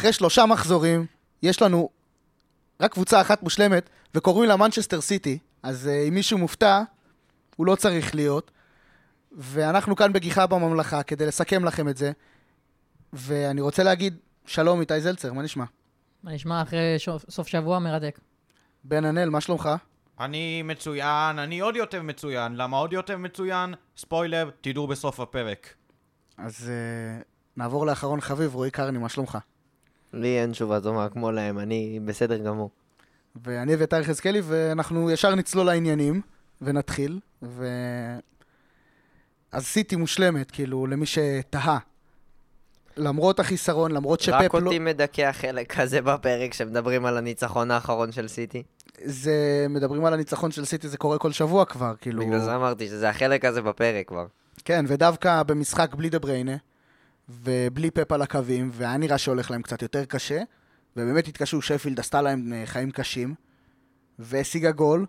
אחרי שלושה מחזורים, יש לנו רק קבוצה אחת מושלמת, וקוראים לה מנצ'סטר סיטי, אז uh, אם מישהו מופתע, הוא לא צריך להיות. ואנחנו כאן בגיחה בממלכה כדי לסכם לכם את זה. ואני רוצה להגיד שלום איתי זלצר, מה נשמע? מה נשמע אחרי שוף, סוף שבוע מרתק? בן הנל, מה שלומך? אני מצוין, אני עוד יותר מצוין. למה עוד יותר מצוין? ספוילר, תדעו בסוף הפרק. אז uh, נעבור לאחרון חביב, רועי קרני, מה שלומך? לי אין תשובה דומה כמו להם, אני בסדר גמור. ואני אביתר יחזקאלי, ואנחנו ישר נצלול לעניינים, ונתחיל. ו... אז סיטי מושלמת, כאילו, למי שתהה. למרות החיסרון, למרות שפפ רק לא... אותי מדכא החלק הזה בפרק שמדברים על הניצחון האחרון של סיטי. זה, מדברים על הניצחון של סיטי, זה קורה כל שבוע כבר, כאילו... בגלל זה אמרתי שזה החלק הזה בפרק כבר. כן, ודווקא במשחק בלי דה בריינה, ובלי פפ על הקווים, והיה נראה שהולך להם קצת יותר קשה, ובאמת התקשו, שפילד עשתה להם אה, חיים קשים, והשיגה גול,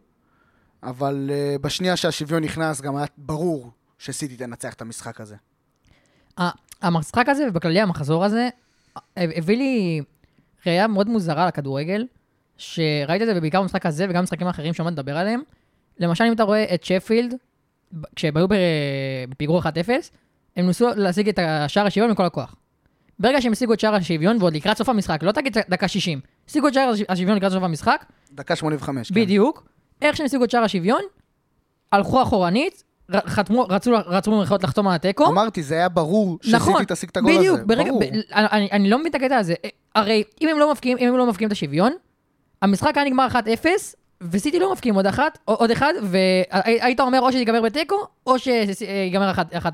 אבל uh, בשנייה שהשוויון נכנס, גם היה ברור שסיטי תנצח את המשחק הזה. המשחק הזה, ובכללי המחזור הזה, הביא לי ראייה מאוד מוזרה לכדורגל, שראית את זה ובעיקר במשחק הזה וגם במשחקים האחרים שעומד לדבר עליהם. למשל, אם אתה רואה את שפילד, כשהם היו בפיגור 1-0, הם ניסו להשיג את השער השוויון מכל הכוח. ברגע שהם השיגו את שער השוויון, ועוד לקראת סוף המשחק, לא תגיד דקה 60, השיגו את שער השוויון לקראת סוף המשחק, דקה 85, כן. בדיוק. איך שהם השיגו את שער השוויון, הלכו אחורנית, חתמו, רצו, רצו במרכאות לחתום על התיקו. אמרתי, זה היה ברור שסיטי נכון, תשיג את הגול בדיוק, הזה. ברגע, ברור. ב, אני, אני לא מבין את הקטע הזה. הרי אם הם לא מפקיעים, אם הם לא מפקיעים את השוויון, המשחק היה נגמר 1-0, וסיטי לא מפקיעים עוד אחת, עוד אחד, והיית אומר או שזה ייגמר בתיקו, או שיגמר 1-0.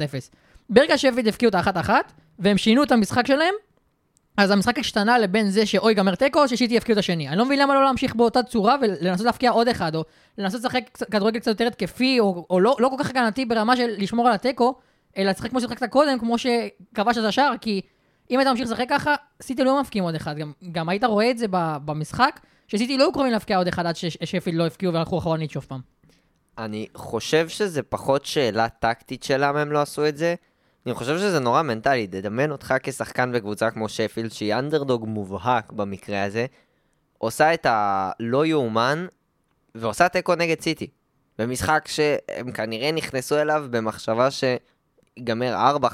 ברגע שפילד הפקיעו את האחת-אחת, והם שינו את המשחק שלהם, אז המשחק השתנה לבין זה שאו ייגמר תיקו, או שסיטי יפקיעו את השני. אני לא מבין למה לא להמשיך באותה צורה ולנסות להפקיע עוד אחד, או לנסות לשחק כדורגל קצת יותר התקפי, או, או לא, לא כל כך הגנתי ברמה של לשמור על התיקו, אלא לשחק כמו ששיחקת קודם, כמו שכבש את השער, כי אם היית ממשיך לשחק ככה, סיטי לא מפקיעים עוד אחד. גם, גם היית רואה את זה במשחק, שסיטי לא היו קרובים להפקיע עוד אחד עד ששפילד לא הפקיעו והלכו אחורנית שוב פעם. אני חושב שזה פחות שאלה טקטית של למה הם לא עשו את זה. אני חושב שזה נורא מנטלי, תדמיין אותך כשחקן בקבוצה כמו שפילד, שהיא אנדרדוג מובהק במקרה הזה, עושה את הלא יאומן, ועושה תיקו נגד סיטי. במשחק שהם כנראה נכנסו אליו במחשבה שיגמר 4-5-0.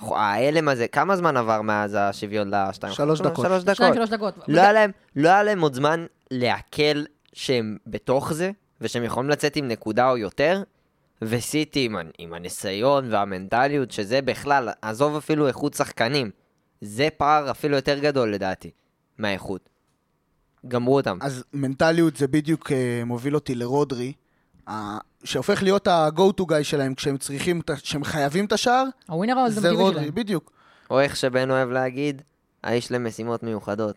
ההלם הזה, כמה זמן עבר מאז השוויון לשתיים? שלוש דקות. שלוש דקות. שתיים, שלוש דקות. לא היה להם, לא היה להם עוד זמן לעכל שהם בתוך זה, ושהם יכולים לצאת עם נקודה או יותר, וסיטי עם, עם הניסיון והמנטליות, שזה בכלל, עזוב אפילו איכות שחקנים, זה פער אפילו יותר גדול לדעתי, מהאיכות. גמרו אותם. אז מנטליות זה בדיוק אה, מוביל אותי לרודרי, ה- שהופך להיות ה-go to guy שלהם כשהם צריכים, כשהם חייבים את השער, זה רודרי, שלהם. בדיוק. או איך שבן אוהב להגיד, האיש למשימות מיוחדות.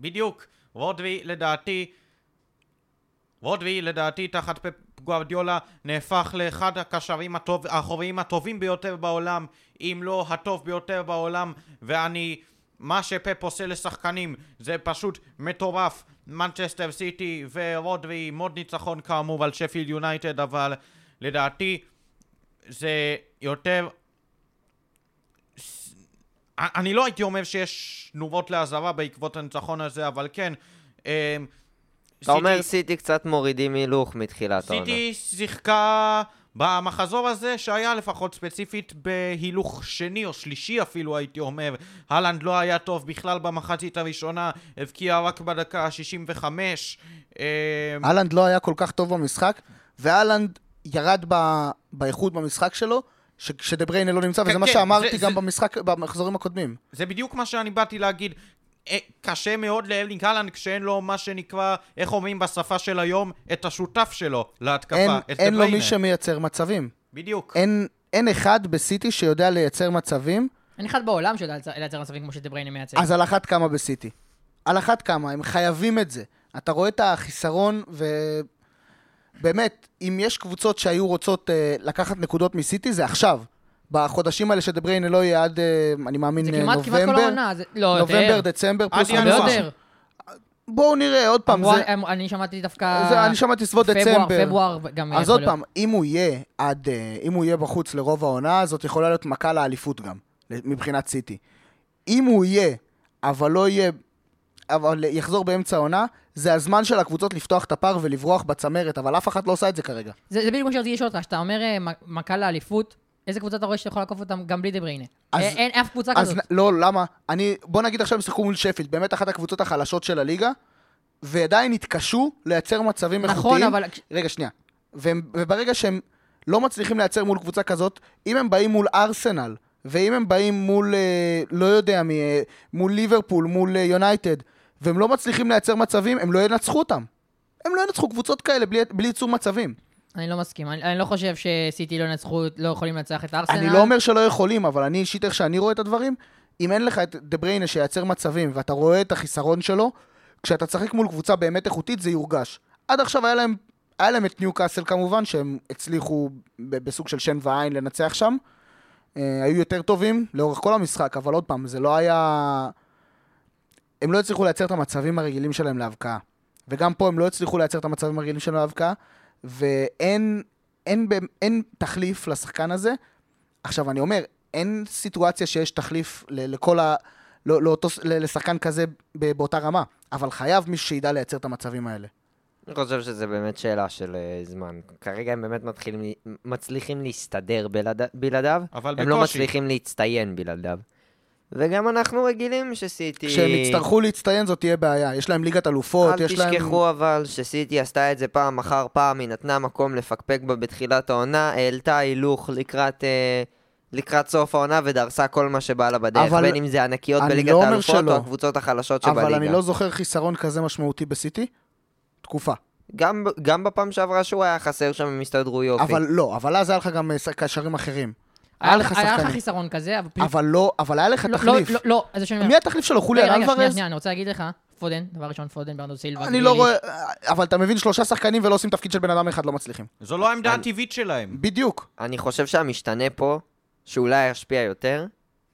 בדיוק. רודרי, לדעתי, רודרי, לדעתי, תחת פפ גוארדיולה, נהפך לאחד הקשרים הטוב, האחוריים הטובים ביותר בעולם, אם לא הטוב ביותר בעולם, ואני... מה שפפ עושה לשחקנים זה פשוט מטורף. מנצ'סטר סיטי ורודרי, עם עוד ניצחון כאמור על שפילד יונייטד, אבל לדעתי זה יותר אני לא הייתי אומר שיש תנובות לאזהרה בעקבות הניצחון הזה, אבל כן. אתה אומר סיטי קצת מורידים הילוך מתחילת העונה. סיטי שיחקה במחזור הזה, שהיה לפחות ספציפית בהילוך שני או שלישי אפילו, הייתי אומר. אהלנד לא היה טוב בכלל במחצית הראשונה, הבקיע רק בדקה ה-65. אמ, אהלנד לא היה כל כך טוב במשחק, ואהלנד ירד ב- באיכות במשחק שלו, ש- בריינה לא נמצא, כן, וזה מה כן, שאמרתי זה- גם זה- במשחק, במחזורים הקודמים. זה בדיוק מה שאני באתי להגיד. אה, קשה מאוד לארלינג אהלנד כשאין לו מה שנקרא, איך אומרים בשפה של היום, את השותף שלו להתקפה, אין, את אין לו. מי שמייצר מצבים. בדיוק. אין, אין אחד בסיטי שיודע לייצר מצבים, אין אחד בעולם שיודע לייצר- מצבים כמו שדבריינה מייצר. אז על אחת כמה בסיטי. על אחת כמה, הם חייבים את זה. אתה רואה את החיסרון, ובאמת, אם יש קבוצות שהיו רוצות uh, לקחת נקודות מסיטי, זה עכשיו. בחודשים האלה שדבריינה לא יהיה עד, uh, אני מאמין, זה אה, כמעט, כמעט כל נובמבר. העונה, לא, נובמבר, יותר. דצמבר, עד פלוס ינואר. בואו נראה, עוד פעם, אמרו- זה, אמ- אני שמעתי דווקא... זה, אני שמעתי סביבות דצמבר. פברואר גם אז עוד. פעם, אם הוא יהיה עד, אה, אם הוא יהיה בחוץ לרוב העונה, זאת יכולה להיות מכה לאליפות גם, מבחינת סיטי. אם הוא יהיה אבל לא יהיה... אבל יחזור באמצע העונה, זה הזמן של הקבוצות לפתוח את הפער ולברוח בצמרת, אבל אף אחת לא עושה את זה כרגע. זה זה בדיוק מה שרציתי לשאול אותך, שאתה אומר אה, מכה לאליפות, איזה קבוצה אתה רואה שאתה יכול לעקוף אותם גם בלי דה בריינה? אין אף קבוצה אז כזאת. לא, למה? אני, בוא נגיד עכשיו הם שיחקו מול שפילד, באמת אחת הקבוצות החלשות של הליגה, ועדיין התקשו לייצר מצבים נכון, איכותיים. אבל... רגע, שנייה. והם, וברגע שהם לא מצליחים לייצר מול קבוצה כזאת, אם הם באים מול ארסנל, ואם הם באים מול, אה, לא יודע מי, אה, מול ליברפול, מול אה, יונייטד, והם לא מצליחים לייצר מצבים, הם לא ינצחו אותם. הם לא ינצחו קבוצות כאלה בלי, בלי ייצור מצבים. אני לא מסכים, אני, אני לא חושב שסיטי לא ינצחו, לא יכולים לנצח את ארסנל. אני לא אומר שלא יכולים, אבל אני אישית, איך שאני רואה את הדברים, אם אין לך את דה בריינה שייצר מצבים, ואתה רואה את החיסרון שלו, כשאתה תשחק מול קבוצה באמת איכותית זה יורגש. עד עכשיו היה להם, היה להם את ניו קאסל כמובן, שהם הצליחו בסוג של שן ועין לנצח שם. אה, היו יותר טובים לאורך כל המשחק, אבל עוד פעם, זה לא היה... הם לא הצליחו לייצר את המצבים הרגילים שלהם להבקעה. וגם פה הם לא הצליחו לייצר את המצבים הרגילים שלהם להבקעה, ואין אין, אין, אין תחליף לשחקן הזה. עכשיו, אני אומר, אין סיטואציה שיש תחליף ל- לכל ה... לא, לאותו, ל- לשחקן כזה באותה רמה, אבל חייב מישהו שידע לייצר את המצבים האלה. אני חושב שזה באמת שאלה של אה, זמן. כרגע הם באמת מתחילים, מצליחים להסתדר בלעד, בלעדיו, אבל הם לא בקושי. מצליחים להצטיין בלעדיו. וגם אנחנו רגילים שסיטי... כשהם יצטרכו להצטיין זאת תהיה בעיה. יש להם ליגת אלופות, אל יש להם... תשכחו אבל שסיטי עשתה את זה פעם אחר פעם, היא נתנה מקום לפקפק בה בתחילת העונה, העלתה הילוך לקראת, אה, לקראת סוף העונה ודרסה כל מה שבא לה בדרך, אבל בין אם זה ענקיות בליגת לא האלופות שלא. או הקבוצות החלשות שבליגה. אבל אני לא זוכר חיסרון כזה משמעותי בסיטי. תקופה. גם, גם בפעם שעברה שהוא היה חסר שם הם הסתדרו יופי. אבל לא, אבל אז היה לך גם אה, קשרים אחרים. היה לך לך היה לך שחקנים. חיסרון כזה, אבל פשוט... אבל לא, אבל היה לך לא, תחליף. לא, לא, לא, אז שאני אומר... מי התחליף שלו? חוליאן רגע, רגע, שנייה? שנייה, אני רוצה להגיד לך, פודן, דבר ראשון, פודן, ברנדו סילבה. אני לא. רואה... אבל אתה מבין, שלושה שחקנים ולא עושים תפקיד של בן אדם אחד, לא מצליחים. זו לא העמדה הטבעית שלהם. בדיוק. אני חושב שהמשתנה פה, שאולי ישפיע יותר,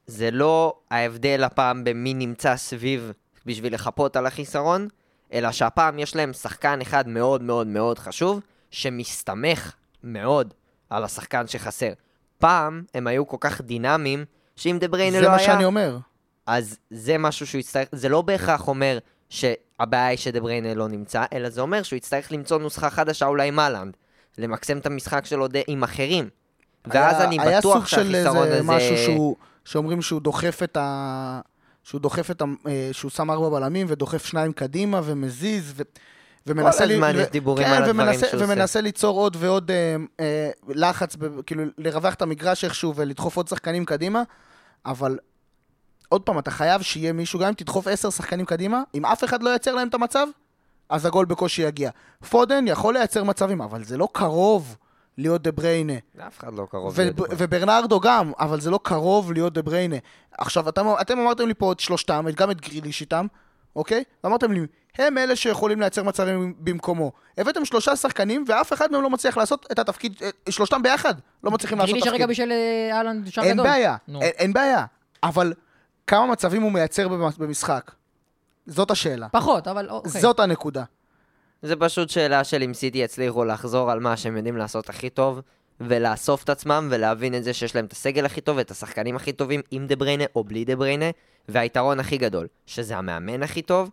זה לא ההבדל הפעם במי נמצא סביב בשביל לחפות על החיסרון, אלא שהפעם יש להם שחקן אחד מאוד מאוד מאוד חשוב, שמסתמך מאוד על השחקן שחסר. פעם הם היו כל כך דינמיים, שאם דה בריינה זה לא מה היה, שאני אומר. אז זה משהו שהוא יצטרך, זה לא בהכרח אומר שהבעיה היא שדה בריינה לא נמצא, אלא זה אומר שהוא יצטרך למצוא נוסחה חדשה אולי עם אהלנד, למקסם את המשחק שלו די- עם אחרים. ואז היה- אני היה בטוח סוג של שהחיסרון איזה הזה... משהו שהוא, שאומרים שהוא דוחף את ה... שהוא דוחף את ה... אה, שהוא שם ארבע בלמים ודוחף שניים קדימה ומזיז ו... ומנסה... כל הזמן ו- יש דיבורים כן, על הדברים ומנסה, שהוא עושה. ומנסה ליצור עוד ועוד אה, אה, לחץ, ב... כאילו לרווח את המגרש איכשהו ולדחוף עוד שחקנים קדימה, אבל עוד פעם, אתה חייב שיהיה מישהו, גם אם תדחוף עשר שחקנים קדימה, אם אף אחד לא ייצר להם את המצב, אז הגול בקושי יגיע. פודן יכול לייצר מצבים, אבל זה לא קרוב להיות דה בריינה. אף אחד לא קרוב. ו- להיות דוגמה. וברנרדו גם, אבל זה לא קרוב להיות דה בריינה. עכשיו, אתם, אתם אמרתם לי פה את שלושתם, גם את גריליש איתם, אוקיי? ואמרתם לי, הם אלה שיכולים לייצר מצבים במקומו. הבאתם שלושה שחקנים, ואף אחד מהם לא מצליח לעשות את התפקיד, אה, שלושתם ביחד לא מצליחים לעשות גריליש תפקיד. הרגע בשל אה, אהלנד שער אין גדול. בעיה. אין, אין בעיה. אבל כמה מצבים הוא מייצר במ- במשחק? זאת השאלה. פחות, אבל אוקיי. זאת הנקודה. זה פשוט שאלה של אם סיטי יצליחו לחזור על מה שהם יודעים לעשות הכי טוב, ולאסוף את עצמם, ולהבין את זה שיש להם את הסגל הכי טוב, ואת השחקנים הכי טובים, עם דה בריינה או בלי דה בריינה, והיתרון הכי גדול, שזה המאמן הכי טוב,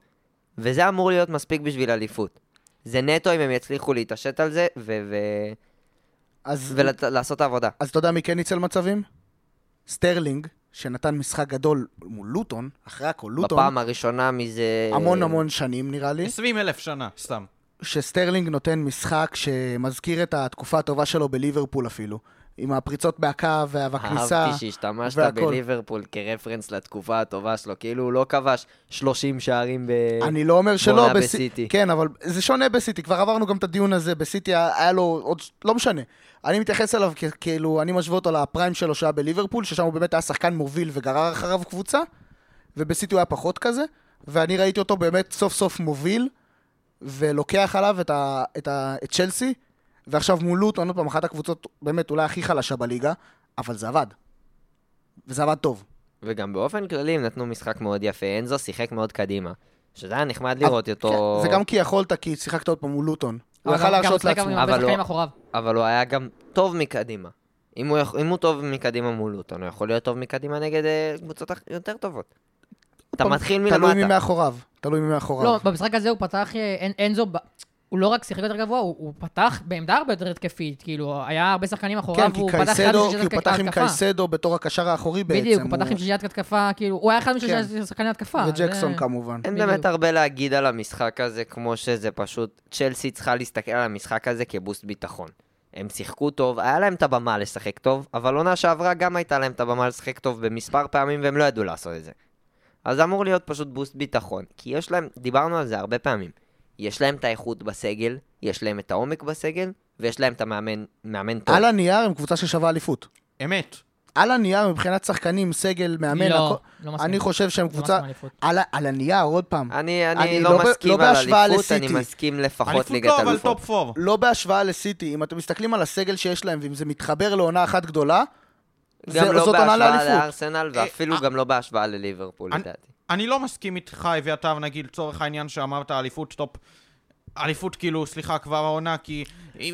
וזה אמור להיות מספיק בשביל אליפות. זה נטו אם הם יצליחו להתעשת על זה, ו- ו- אז, ולעשות את העבודה. אז אתה יודע מי כן ניצל מצבים? סטרלינג, שנתן משחק גדול מול לוטון, אחרי הכל לוטון, בפעם הראשונה מזה... המון המון שנים נראה לי. 20 אלף שנה, סתם. שסטרלינג נותן משחק שמזכיר את התקופה הטובה שלו בליברפול אפילו. עם הפריצות בהקו וה- והכניסה. אהבתי שהשתמשת והכל. בליברפול כרפרנס לתקופה הטובה שלו, כאילו הוא לא כבש 30 שערים ב... אני לא אומר שלא, בסיטי. כן, אבל זה שונה בסיטי, כבר עברנו גם את הדיון הזה, בסיטי היה היה לו עוד, לא משנה. אני מתייחס אליו כ- כאילו, אני משווה אותו לפריים שלו שהיה בליברפול, ששם הוא באמת היה שחקן מוביל וגרר אחריו קבוצה, ובסיטי הוא היה פחות כזה, ואני ראיתי אותו באמת סוף סוף מוביל, ולוקח עליו את, ה, את, ה, את צ'לסי, ועכשיו מול לוטון, עוד פעם, אחת הקבוצות באמת אולי הכי חלשה בליגה, אבל זה עבד. וזה עבד טוב. וגם באופן כללי הם נתנו משחק מאוד יפה, אנזו שיחק מאוד קדימה. שזה היה נחמד לראות אותו, כן, זה גם כי יכולת, כי שיחקת עוד פעם מול לוטון. הוא יכל להרשות לעצמו. אבל לא- הוא היה גם טוב מקדימה. אם הוא, אם הוא טוב מקדימה מול לוטון, הוא יכול להיות טוב מקדימה נגד אה, קבוצות יותר טובות. אתה מתחיל תלוי מי מלמטה. מאחוריו. תלוי מי מאחוריו. לא, במשחק הזה הוא פתח, אה, אנ- אנזו, הוא לא רק שיחק יותר גבוה, הוא הוא פתח בעמדה הרבה יותר התקפית. כאילו, היה הרבה שחקנים אחוריו, כן, כי והוא פתח אחד קייסדו, כי משלישיית הוא פתח עם. קייסדו בתור הקשר האחורי בעצם. בדיוק, הוא פתח עם שלישיית התקפה, כאילו, הוא היה אחד משלישיית שחקני התקפה. וג'קסון זה- כמובן. אין בדיוק. באמת הרבה להגיד על המשחק הזה, כמו שזה פשוט... צ'לסי צריכה להסתכל על המשחק הזה כבוסט ביטחון. הם שיחקו טוב, היה להם את הבמה לשחק טוב, אבל עונה שעברה גם הייתה להם את הבמה לשחק טוב במספר פעמים, והם לא ידעו לעשות את זה. אז זה אמור להיות פשוט בוסט ביטחון. כי יש להם, דיברנו על זה הרבה פעמים, יש להם את האיכות בסגל, יש להם את העומק בסגל, ויש להם את המאמן מאמן טוב. על הנייר הם קבוצה ששווה אליפות. אמת. על הנייר מבחינת שחקנים, סגל, מאמן, לא, הכל- לא מסכים. אני חושב שהם לא קבוצה... אליפות. על על הנייר, עוד פעם. אני, אני, אני לא, לא מסכים לא על אליפות, אני לסיטי. מסכים לפחות אליפות ליגת לא, אבל. top 4. לא בהשוואה לסיטי, אם אתם מסתכלים על הסגל שיש להם, ואם זה מתחבר לעונה אחת גדולה, גם זה- לא זאת עונה בהשוואה. לארסנל, ואפילו אה, גם לא בהשוואה לליברפול, אני- לדעתי. אני לא מסכים איתך, אביתר, נגיד, לצורך העניין שאמרת אליפות top... אליפות, כאילו, סליחה, כבר העונה, כי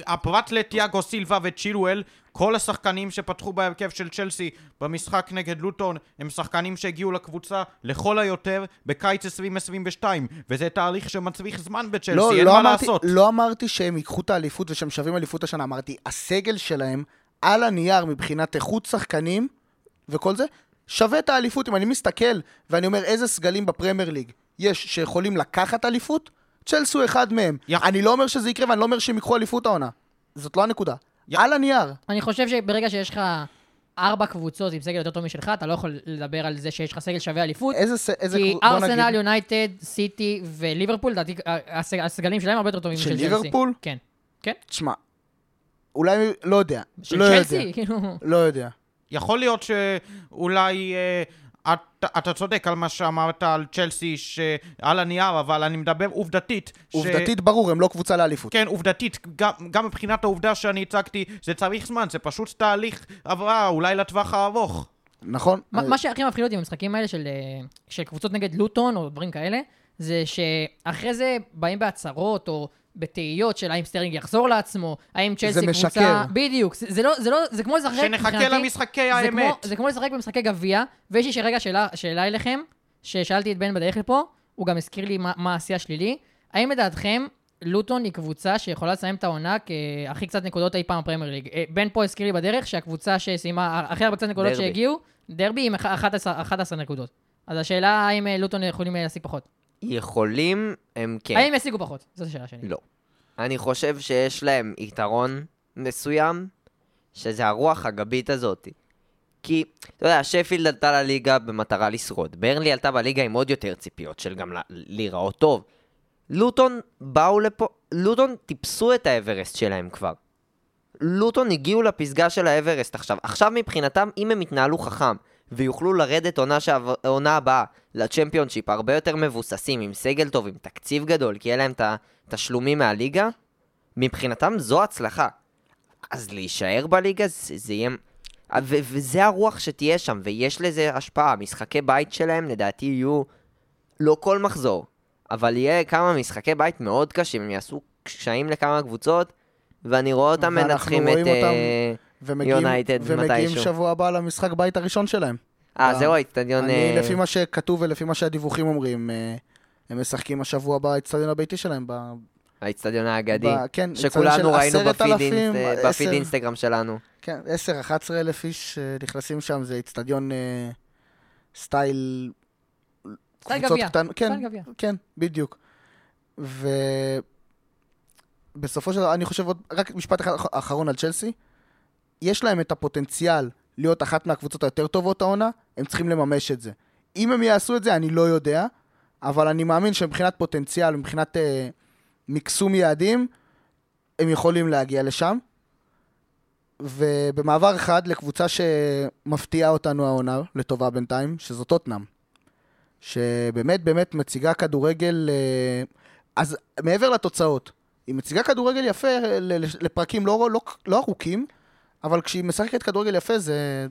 הפרט לתיאגו סילבה וצ'ילואל, כל השחקנים שפתחו בהרכב של צ'לסי במשחק נגד לוטון, הם שחקנים שהגיעו לקבוצה לכל היותר בקיץ 2022, וזה תהליך שמצריך זמן בצ'לסי, לא, אין לא מה אמרתי, לעשות. לא אמרתי שהם ייקחו את האליפות ושהם שווים אליפות השנה, אמרתי, הסגל שלהם, על הנייר מבחינת איכות שחקנים וכל זה, שווה את האליפות. אם אני מסתכל ואני אומר איזה סגלים בפרמייר ליג יש שיכולים לקחת אליפות, צ'לסי הוא אחד מהם. יח- אני לא אומר שזה יקרה ואני לא אומר שהם ייקחו אליפות העונה. זאת לא הנקודה. י- על הנייר. אני חושב שברגע שיש לך ארבע קבוצות עם סגל יותר טוב משלך, אתה לא יכול לדבר על זה שיש לך סגל שווה אליפות. איזה... ס- איזה כי ארסנל, יונייטד, סיטי וליברפול, לדעתי הסג- הסגלים שלהם הרבה יותר טובים של משל צ'לסי. ליברפול? כן. כן? תשמע, אולי, לא יודע. של לא. צ'לסי, כאילו... לא יודע. יכול להיות שאולי אה, אתה, אתה צודק על מה שאמרת על צ'לסי שעל הנייר, אבל אני מדבר עובדתית. ש- עובדתית ברור, הם לא קבוצה לאליפות. כן, עובדתית, גם, גם מבחינת העובדה שאני הצגתי, זה צריך זמן, זה פשוט תהליך עברה, אולי לטווח הארוך. נכון? מה מה שהכי מפחיד אותי במשחקים האלה של, אה, של קבוצות נגד לוטון או דברים כאלה, זה שאחרי זה באים בהצהרות או בתהיות של האם סטרלינג יחזור לעצמו, האם צ'לסי קבוצה... משקר. בדיוק, זה, זה לא, זה לא, זה כמו לשחק שנחכה מבחינתי- למשחקי זה האמת. כמו, זה כמו לשחק במשחקי גביע, ויש לי רגע שאלה, שאלה אליכם, ששאלתי את בן בדרך לפה, הוא גם הזכיר לי מה, מה השיא השלילי. האם לדעתכם לוטון היא קבוצה שיכולה לסיים את העונה כהכי קצת נקודות אי פעם בפרמייר ליג? אה, בן פה הזכיר לי בדרך שהקבוצה שסיימה הכי הרבה קצת נקודות דרבי. שהגיעו, דרבי עם 11, 11 נקודות. אז השאלה האם אה, לוטון יכולים אה, להשיג פחות. יכולים, הם כן. האם ישיגו פחות? זאת השאלה שלי. לא. אני חושב שיש להם יתרון מסוים, שזה הרוח הגבית הזאת. כי, אתה יודע, שפילד עלתה לליגה במטרה לשרוד. ברנלי עלתה בליגה עם עוד יותר ציפיות של גם להיראות טוב. לוטון באו לפה, לוטון טיפסו את האברסט שלהם כבר. לוטון הגיעו לפסגה של האברסט עכשיו. עכשיו מבחינתם, אם הם יתנהלו חכם ויוכלו לרדת עונה, שעב... עונה הבאה לצ'מפיונשיפ הרבה יותר מבוססים, עם סגל טוב, עם תקציב גדול, כי יהיה להם את התשלומים מהליגה, מבחינתם זו הצלחה. אז להישאר בליגה זה, זה יהיה... ו- וזה הרוח שתהיה שם, ויש לזה השפעה. משחקי בית שלהם לדעתי יהיו לא כל מחזור, אבל יהיה כמה משחקי בית מאוד קשים, הם יעשו קשיים לכמה קבוצות, ואני רואה אותם מנצחים את רואים אותם ומגיעים, יונייטד ומגיעים מתישהו. שבוע הבא למשחק בית הראשון שלהם. אה, זהו האיצטדיון... אני, אה, לפי מה שכתוב ולפי מה שהדיווחים אומרים, אה, הם משחקים השבוע באצטדיון הביתי שלהם. ב- האיצטדיון האגדי, ב- כן, שכולנו של ראינו 10,000, בפיד אינסט- אה, עשר- בפיד אינסטגרם שלנו. כן, 10-11 אלף איש אה, נכנסים שם, זה אצטדיון אה, סטייל... סטייל גביע. קטן- כן. כן, בדיוק. ובסופו של דבר, אני חושב עוד, רק משפט אחד אח- אחרון על צ'לסי. יש להם את הפוטנציאל להיות אחת מהקבוצות היותר טובות העונה, הם צריכים לממש את זה. אם הם יעשו את זה, אני לא יודע, אבל אני מאמין שמבחינת פוטנציאל, מבחינת אה, מקסום יעדים, הם יכולים להגיע לשם. ובמעבר אחד לקבוצה שמפתיעה אותנו העונה לטובה בינתיים, שזאת טוטנאם. שבאמת באמת מציגה כדורגל... אה, אז מעבר לתוצאות, היא מציגה כדורגל יפה ל- לפרקים לא, לא, לא ארוכים, אבל כשהיא משחקת כדורגל יפה זה...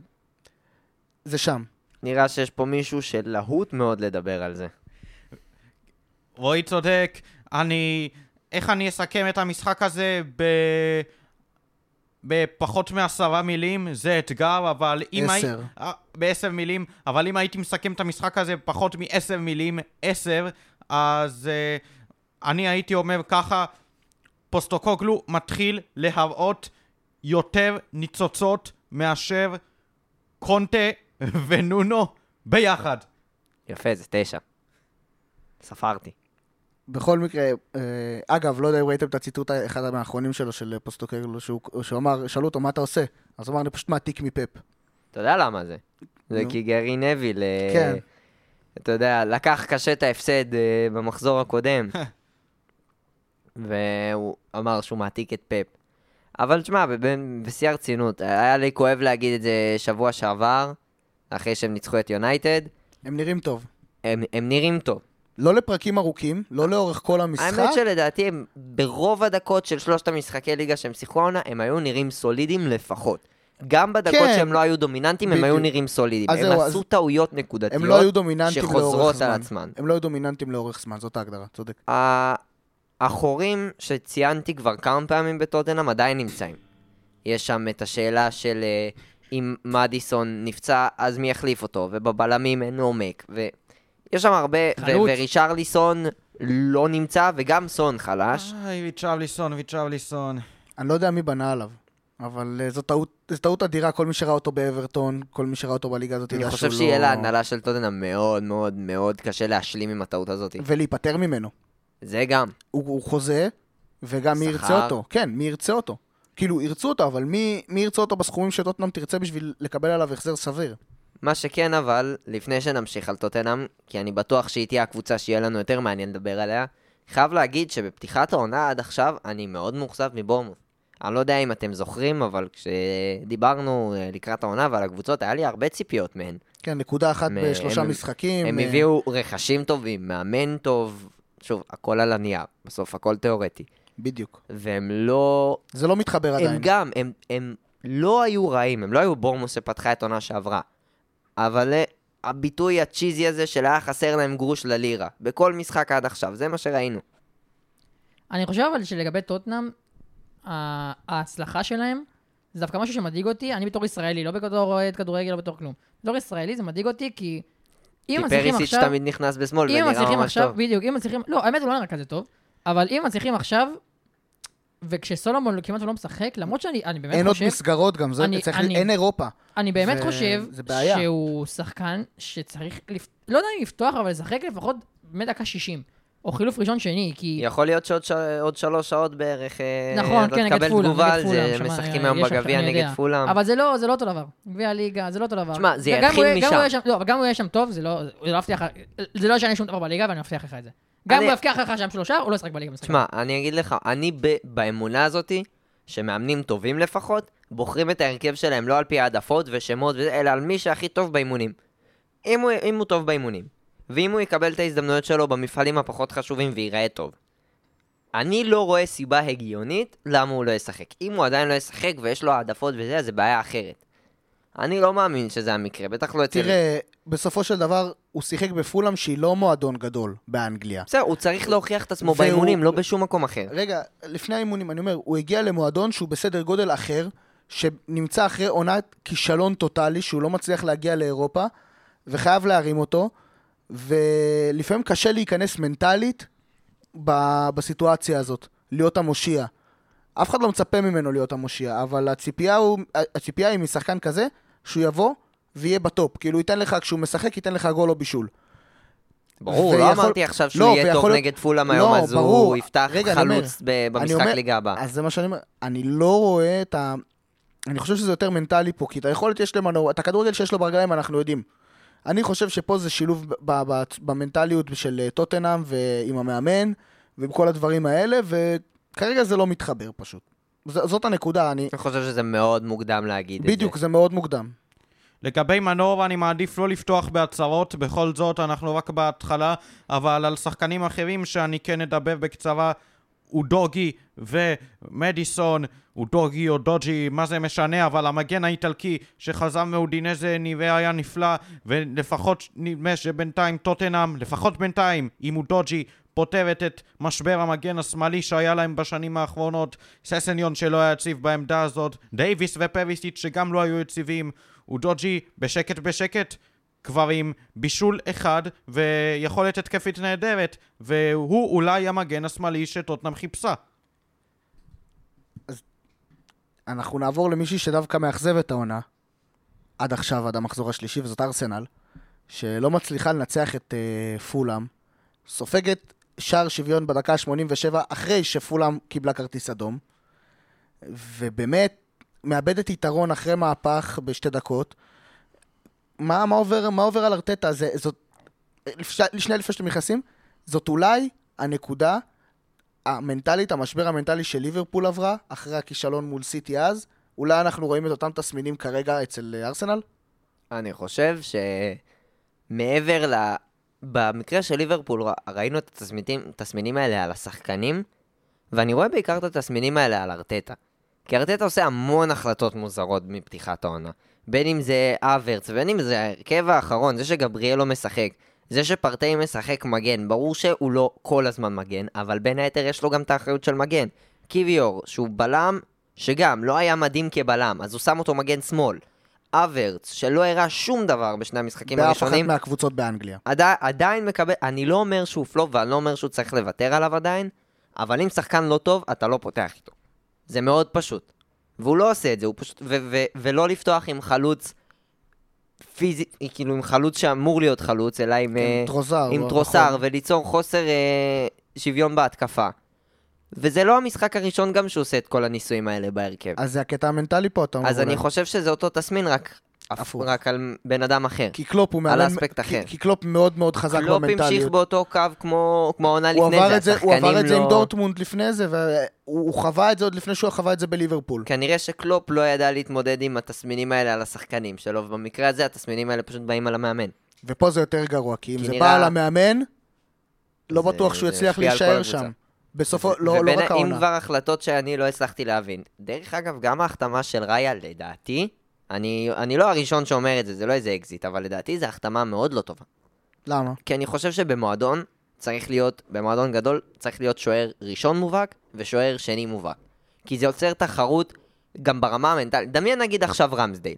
זה שם. נראה שיש פה מישהו שלהוט מאוד לדבר על זה. רועי צודק, אני... איך אני אסכם את המשחק הזה ב... בפחות מעשרה מילים זה אתגר, אבל אם... הי- עשר. אה, בעשר מילים, אבל אם הייתי מסכם את המשחק הזה בפחות מעשר מילים, עשר, אז אה, אני הייתי אומר ככה, פוסטוקוגלו מתחיל להראות יותר ניצוצות מאשר קונטה ונונו ביחד. יפה, זה תשע. ספרתי. בכל מקרה, אה, אגב, לא יודע אם ראיתם את הציטוט האחד מהאחרונים שלו, של פוסטוקגלו, שהוא שהוא אמר, שאלו אותו, מה אתה עושה? אז הוא אמר, אני פשוט מעתיק מפאפ. אתה יודע למה זה? זה. כי גרי נביל, אה, כן. אתה יודע, לקח קשה את ההפסד אה, במחזור הקודם. והוא אמר שהוא מעתיק את פפ. אבל תשמע, בשיא הרצינות, היה לי כואב להגיד את זה שבוע שעבר, אחרי שהם ניצחו את יונייטד. הם נראים טוב. הם, הם נראים טוב. לא לפרקים ארוכים, לא לאורך כל המשחק. האמת שלדעתי, הם, ברוב הדקות של שלושת המשחקי ליגה שהם שיחקו העונה, הם היו נראים סולידיים לפחות. גם בדקות כן. שהם לא היו דומיננטיים, הם בדיוק. היו נראים סולידיים. הם זהו, עשו אז- טעויות נקודתיות. הם לא היו דומיננטיים לאורך שחוזרות זמן. על עצמן. הם לא היו דומיננטיים לאורך זמן, זאת ההגדרה, צודק. החורים שציינתי כבר כמה פעמים בטוטנאם עדיין נמצאים. יש שם את השאלה של אה, אם מדיסון נפצע, אז מי יחליף אותו, ובבלמים אין עומק, ויש שם הרבה, ו- חלוץ. ורישרליסון לא נמצא, וגם סון חלש. איי, ויצ'בליסון, ויצ'בליסון. אני לא יודע מי בנה עליו, אבל אה, זו טעות, זו טעות אדירה, כל מי שראה אותו באברטון, כל מי שראה אותו בליגה הזאת, אני חושב שיהיה לא- להנהלה של טוטנאם מאוד מאוד מאוד קשה להשלים עם הטעות הזאת. ולהיפטר ממנו. זה גם. הוא, הוא חוזה, וגם מי ירצה. אותו. כן, מי ירצה אותו. כאילו, ירצו אותו, אבל מי, מי ירצה אותו בסכומים שטוטנאם תרצה בשביל לקבל עליו החזר סביר? מה שכן אבל, לפני שנמשיך על טוטנאם, כי אני בטוח שהיא תהיה הקבוצה שיהיה לנו יותר מעניין לדבר עליה, חייב להגיד שבפתיחת העונה עד עכשיו, אני מאוד מאוכזב מבורמוס. אני לא יודע אם אתם זוכרים, אבל כשדיברנו אה, לקראת העונה ועל הקבוצות, היה לי הרבה ציפיות מהן. כן, נקודה אחת מ- בשלושה הם- משחקים. הם אה, הביאו רכשים טובים, מאמן טוב, שוב, הכל על הנייר, בסוף הכל תיאורטי. בדיוק. והם לא... זה לא מתחבר עדיין. הם גם, הם, הם לא היו רעים, הם לא היו בורמוס שפתחה את עונה שעברה. אבל אה, הביטוי הצ'יזי הזה של היה חסר להם גרוש ללירה, בכל משחק עד עכשיו, זה מה שראינו. אני חושב אבל שלגבי טוטנאם, ה- ההצלחה שלהם, זה דווקא משהו שמדאיג אותי, אני בתור ישראלי, לא בתור אוהד כדורגל, לא בתור כלום. בתור ישראלי זה מדאיג אותי כי... אם כי מצליחים פריסיץ' עכשיו... תמיד נכנס בשמאל אם ונראה ממש עכשיו, טוב. בדיוק, אם מצליחים... לא, האמת הוא לא נראה כזה טוב, אבל אם מצליחים עכשיו, וכשסולומון כמעט לא משחק, למרות שאני אני באמת אין עוד חושב... מסגרות גם, זה אני- צריך, אני- אין אירופה. אני באמת זה- חושב זה בעיה. שהוא שחקן שצריך, לפ... לא יודע אם לפתוח, אבל לשחק לפחות מדקה 60. או חילוף ראשון שני, כי... יכול להיות שעוד ש... עוד שלוש שעות בערך, אה, נכון, כן, נגד פולאם, תגובה נגד על פולאם, זה, שמע, משחקים אה, היום בגביע נגד. פולאם. אבל זה לא, זה לא אותו דבר. גביע הליגה, זה לא אותו דבר. תשמע, זה יתחיל הוא- גם משם. הוא שם- לא, אבל גם הוא יהיה שם טוב, זה לא, זה לא מבטיח, זה לא ישנה שום דבר בליגה, ואני מבטיח לך את זה. גם אני- הוא יבטיח לך שם שלושה, הוא לא ישחק בליגה במשחק. תשמע, אני אגיד לך, אני ב... באמונה הזאתי, שמאמנים טובים לפחות, בוחרים את ההרכב שלהם לא על פי העדפות ושמות אלא על מי שהכי טוב באימונים. אם הוא, אם הוא טוב באימונים, ואם הוא יקבל את ההזדמנויות שלו במפעלים הפחות חשובים וייראה טוב. אני לא רואה סיבה הגיונית למה הוא לא ישחק. אם הוא עדיין לא ישחק ויש לו העדפות וזה, אז זה בעיה אחרת. אני לא מאמין שזה המקרה, בטח לא אצל... תראה, בסופו של דבר, הוא שיחק בפולאם שהיא לא מועדון גדול באנגליה. בסדר, הוא צריך להוכיח את עצמו והוא- באימונים, לא בשום מקום אחר. רגע, לפני האימונים, אני אומר, הוא הגיע למועדון שהוא בסדר גודל אחר, שנמצא אחרי עונת כישלון טוטאלי, שהוא לא מצליח להגיע לאירופה, וחייב להרים אותו, ולפעמים קשה להיכנס מנטלית ב- בסיטואציה הזאת, להיות המושיע. אף אחד לא מצפה ממנו להיות המושיע, אבל הציפייה, הוא, הציפייה היא משחקן כזה, שהוא יבוא ויהיה בטופ. כאילו, ייתן לך, כשהוא משחק, ייתן לך גול או בישול. ברור, לא ויכול- אמרתי עכשיו שהוא לא, יהיה טוב נגד פולאם לא, היום, אז ברור. הוא יפתח רגע, חלוץ ב- אני במשחק אומר- ליגה הבא. אז זה מה שאני אומר, אני לא רואה את ה... אני חושב שזה יותר מנטלי פה, כי את היכולת יש למנו, את הכדורגל שיש לו ברגליים אנחנו יודעים. אני חושב שפה זה שילוב ב- ב- במנטליות של אה, טוטנאם ועם המאמן ועם כל הדברים האלה, וכרגע זה לא מתחבר פשוט. ז- זאת הנקודה, אני... אני חושב שזה מאוד מוקדם להגיד את זה. בדיוק, זה מאוד מוקדם. לגבי מנור אני מעדיף לא לפתוח בהצהרות, בכל זאת אנחנו רק בהתחלה, אבל על שחקנים אחרים שאני כן אדבר בקצרה, אודוגי ומדיסון, אודוגי או דוג'י, מה זה משנה, אבל המגן האיטלקי שחזר מאודינזה נראה היה נפלא, ולפחות נדמה שבינתיים טוטנאם, לפחות בינתיים, עם אודוג'י, פותרת את משבר המגן השמאלי שהיה להם בשנים האחרונות, ססניון שלא היה יציב בעמדה הזאת, דייוויס ופריסיץ' שגם לא היו יציבים, ודוג'י בשקט בשקט כבר עם בישול אחד ויכולת התקפית נהדרת, והוא אולי המגן השמאלי שטוטנאם חיפשה. אנחנו נעבור למישהי שדווקא מאכזב את העונה, עד עכשיו, עד המחזור השלישי, וזאת ארסנל, שלא מצליחה לנצח את uh, פולאם, סופגת שער שוויון בדקה ה-87 אחרי שפולאם קיבלה כרטיס אדום, ובאמת מאבדת יתרון אחרי מהפך בשתי דקות. מה, מה, עובר, מה עובר על ארטטה? זה, זאת, שנייה לפני שאתם נכנסים, זאת אולי הנקודה המנטלית, המשבר המנטלי של ליברפול עברה, אחרי הכישלון מול סיטי אז, אולי אנחנו רואים את אותם תסמינים כרגע אצל ארסנל? אני חושב שמעבר ל... במקרה של ליברפול ראינו את התסמינים האלה על השחקנים, ואני רואה בעיקר את התסמינים האלה על ארטטה. כי ארטטה עושה המון החלטות מוזרות מפתיחת העונה. בין אם זה אברץ, ובין אם זה ההרכב האחרון, זה שגבריאל לא משחק, זה שפרטי משחק מגן, ברור שהוא לא כל הזמן מגן, אבל בין היתר יש לו גם את האחריות של מגן. קיוויור, שהוא בלם, שגם לא היה מדהים כבלם, אז הוא שם אותו מגן שמאל. אברץ, שלא הראה שום דבר בשני המשחקים באף אחת הראשונים, מהקבוצות באנגליה. עדי, עדיין מקבל, אני לא אומר שהוא פלופ ואני לא אומר שהוא צריך לוותר עליו עדיין, אבל אם שחקן לא טוב, אתה לא פותח איתו. זה מאוד פשוט. והוא לא עושה את זה, הוא פשוט... ו- ו- ולא לפתוח עם חלוץ פיזי, כאילו עם חלוץ שאמור להיות חלוץ, אלא עם... אה, עם טרוזר. עם לא- טרוסארד, נכון. וליצור חוסר אה, שוויון בהתקפה. וזה לא המשחק הראשון גם שהוא עושה את כל הניסויים האלה בהרכב. אז זה הקטע המנטלי פה, אתה אומר. אז אני. חושב שזה אותו תסמין, רק, הפוך. רק על בן אדם אחר. כי קלופ הוא על מאמן... אספקט אחר. כי, כי קלופ מאוד מאוד חזק קלופ המשיך במנטליות. באותו קו כמו כמו העונה לפני זה, זה, הוא עבר את זה עם לא- דורטמונד לפני זה, והוא הוא חווה את זה עוד לפני שהוא חווה את זה בליברפול. כנראה שקלופ לא ידע להתמודד עם התסמינים האלה על השחקנים שלו, ובמקרה הזה התסמינים האלה פשוט באים על המאמן. ופה זה יותר גרוע, כי אם כי זה נראה- בא על המאמן, לא זה- בטוח שהוא יצליח על להישאר. שם. בסופו, לא, לא ובין- רק אם העונה. כבר החלטות שאני לא הצלחתי להבין. דרך אגב, גם ההחתמה של ראיה, לדעתי, אני, אני לא הראשון שאומר את זה, זה לא איזה אקזיט, אבל לדעתי זו החתמה מאוד לא טובה. למה? כי אני חושב שבמועדון צריך להיות, במועדון גדול, צריך להיות שוער ראשון מובהק ושוער שני מובהק. כי זה יוצר תחרות גם ברמה המנטלית. דמיין נגיד עכשיו רמסדייל.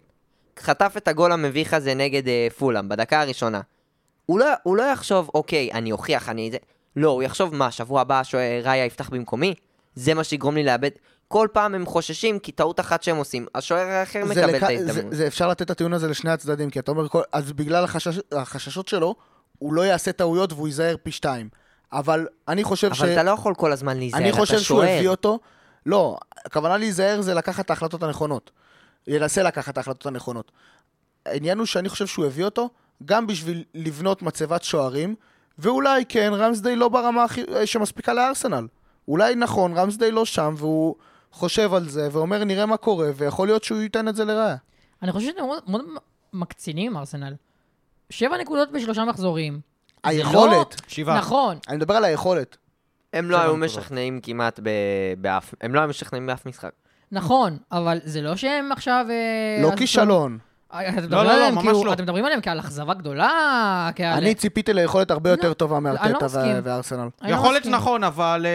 חטף את הגול המביך הזה נגד אה, פולאם בדקה הראשונה. הוא לא, הוא לא יחשוב, אוקיי, אני אוכיח, אני זה... לא, הוא יחשוב, מה, שבוע הבא שוער ראיה יפתח במקומי? זה מה שיגרום לי לאבד... כל פעם הם חוששים, כי טעות אחת שהם עושים, השוער האחר זה מקבל לק- את זה, ההזדמנות. זה אפשר לתת את הטיעון הזה לשני הצדדים, כי אתה אומר, כל, אז בגלל החשש, החששות שלו, הוא לא יעשה טעויות והוא ייזהר פי שתיים. אבל אני חושב ש... אבל אתה לא יכול כל הזמן להיזהר, אני אתה חושב שהוא שוער. הביא אותו... לא, הכוונה להיזהר זה לקחת את ההחלטות הנכונות. ינסה לקחת את ההחלטות הנכונות. העניין הוא שאני חושב שהוא הביא אותו גם בשביל לבנות מצבת שוערים, ואולי כן, רמסדיי לא ברמה הכי... שמספיקה לארסנל. אולי נכון, רמסדיי לא שם, והוא חושב על זה, ואומר נראה מה קורה, ויכול להיות שהוא ייתן את זה לרעה. אני חושב שאתם מאוד, מאוד מקצינים עם ארסנל. שבע נקודות בשלושה מחזורים. היכולת, שבעה. נכון. אני מדבר על היכולת. הם לא היו נקודות. משכנעים כמעט ב... באף... הם לא היו משכנעים באף משחק. נכון, אבל זה לא שהם עכשיו... אה, לא כישלון. אה, אתם מדברים לא, לא, עליהם ממש כאילו- לא. אתם מדברים עליהם כעל אכזבה גדולה, כעל... אני ציפיתי ליכולת הרבה יותר לא, טובה אני לא מארטטה. ו- וארסנל. לא יכולת מסכים. נכון, אבל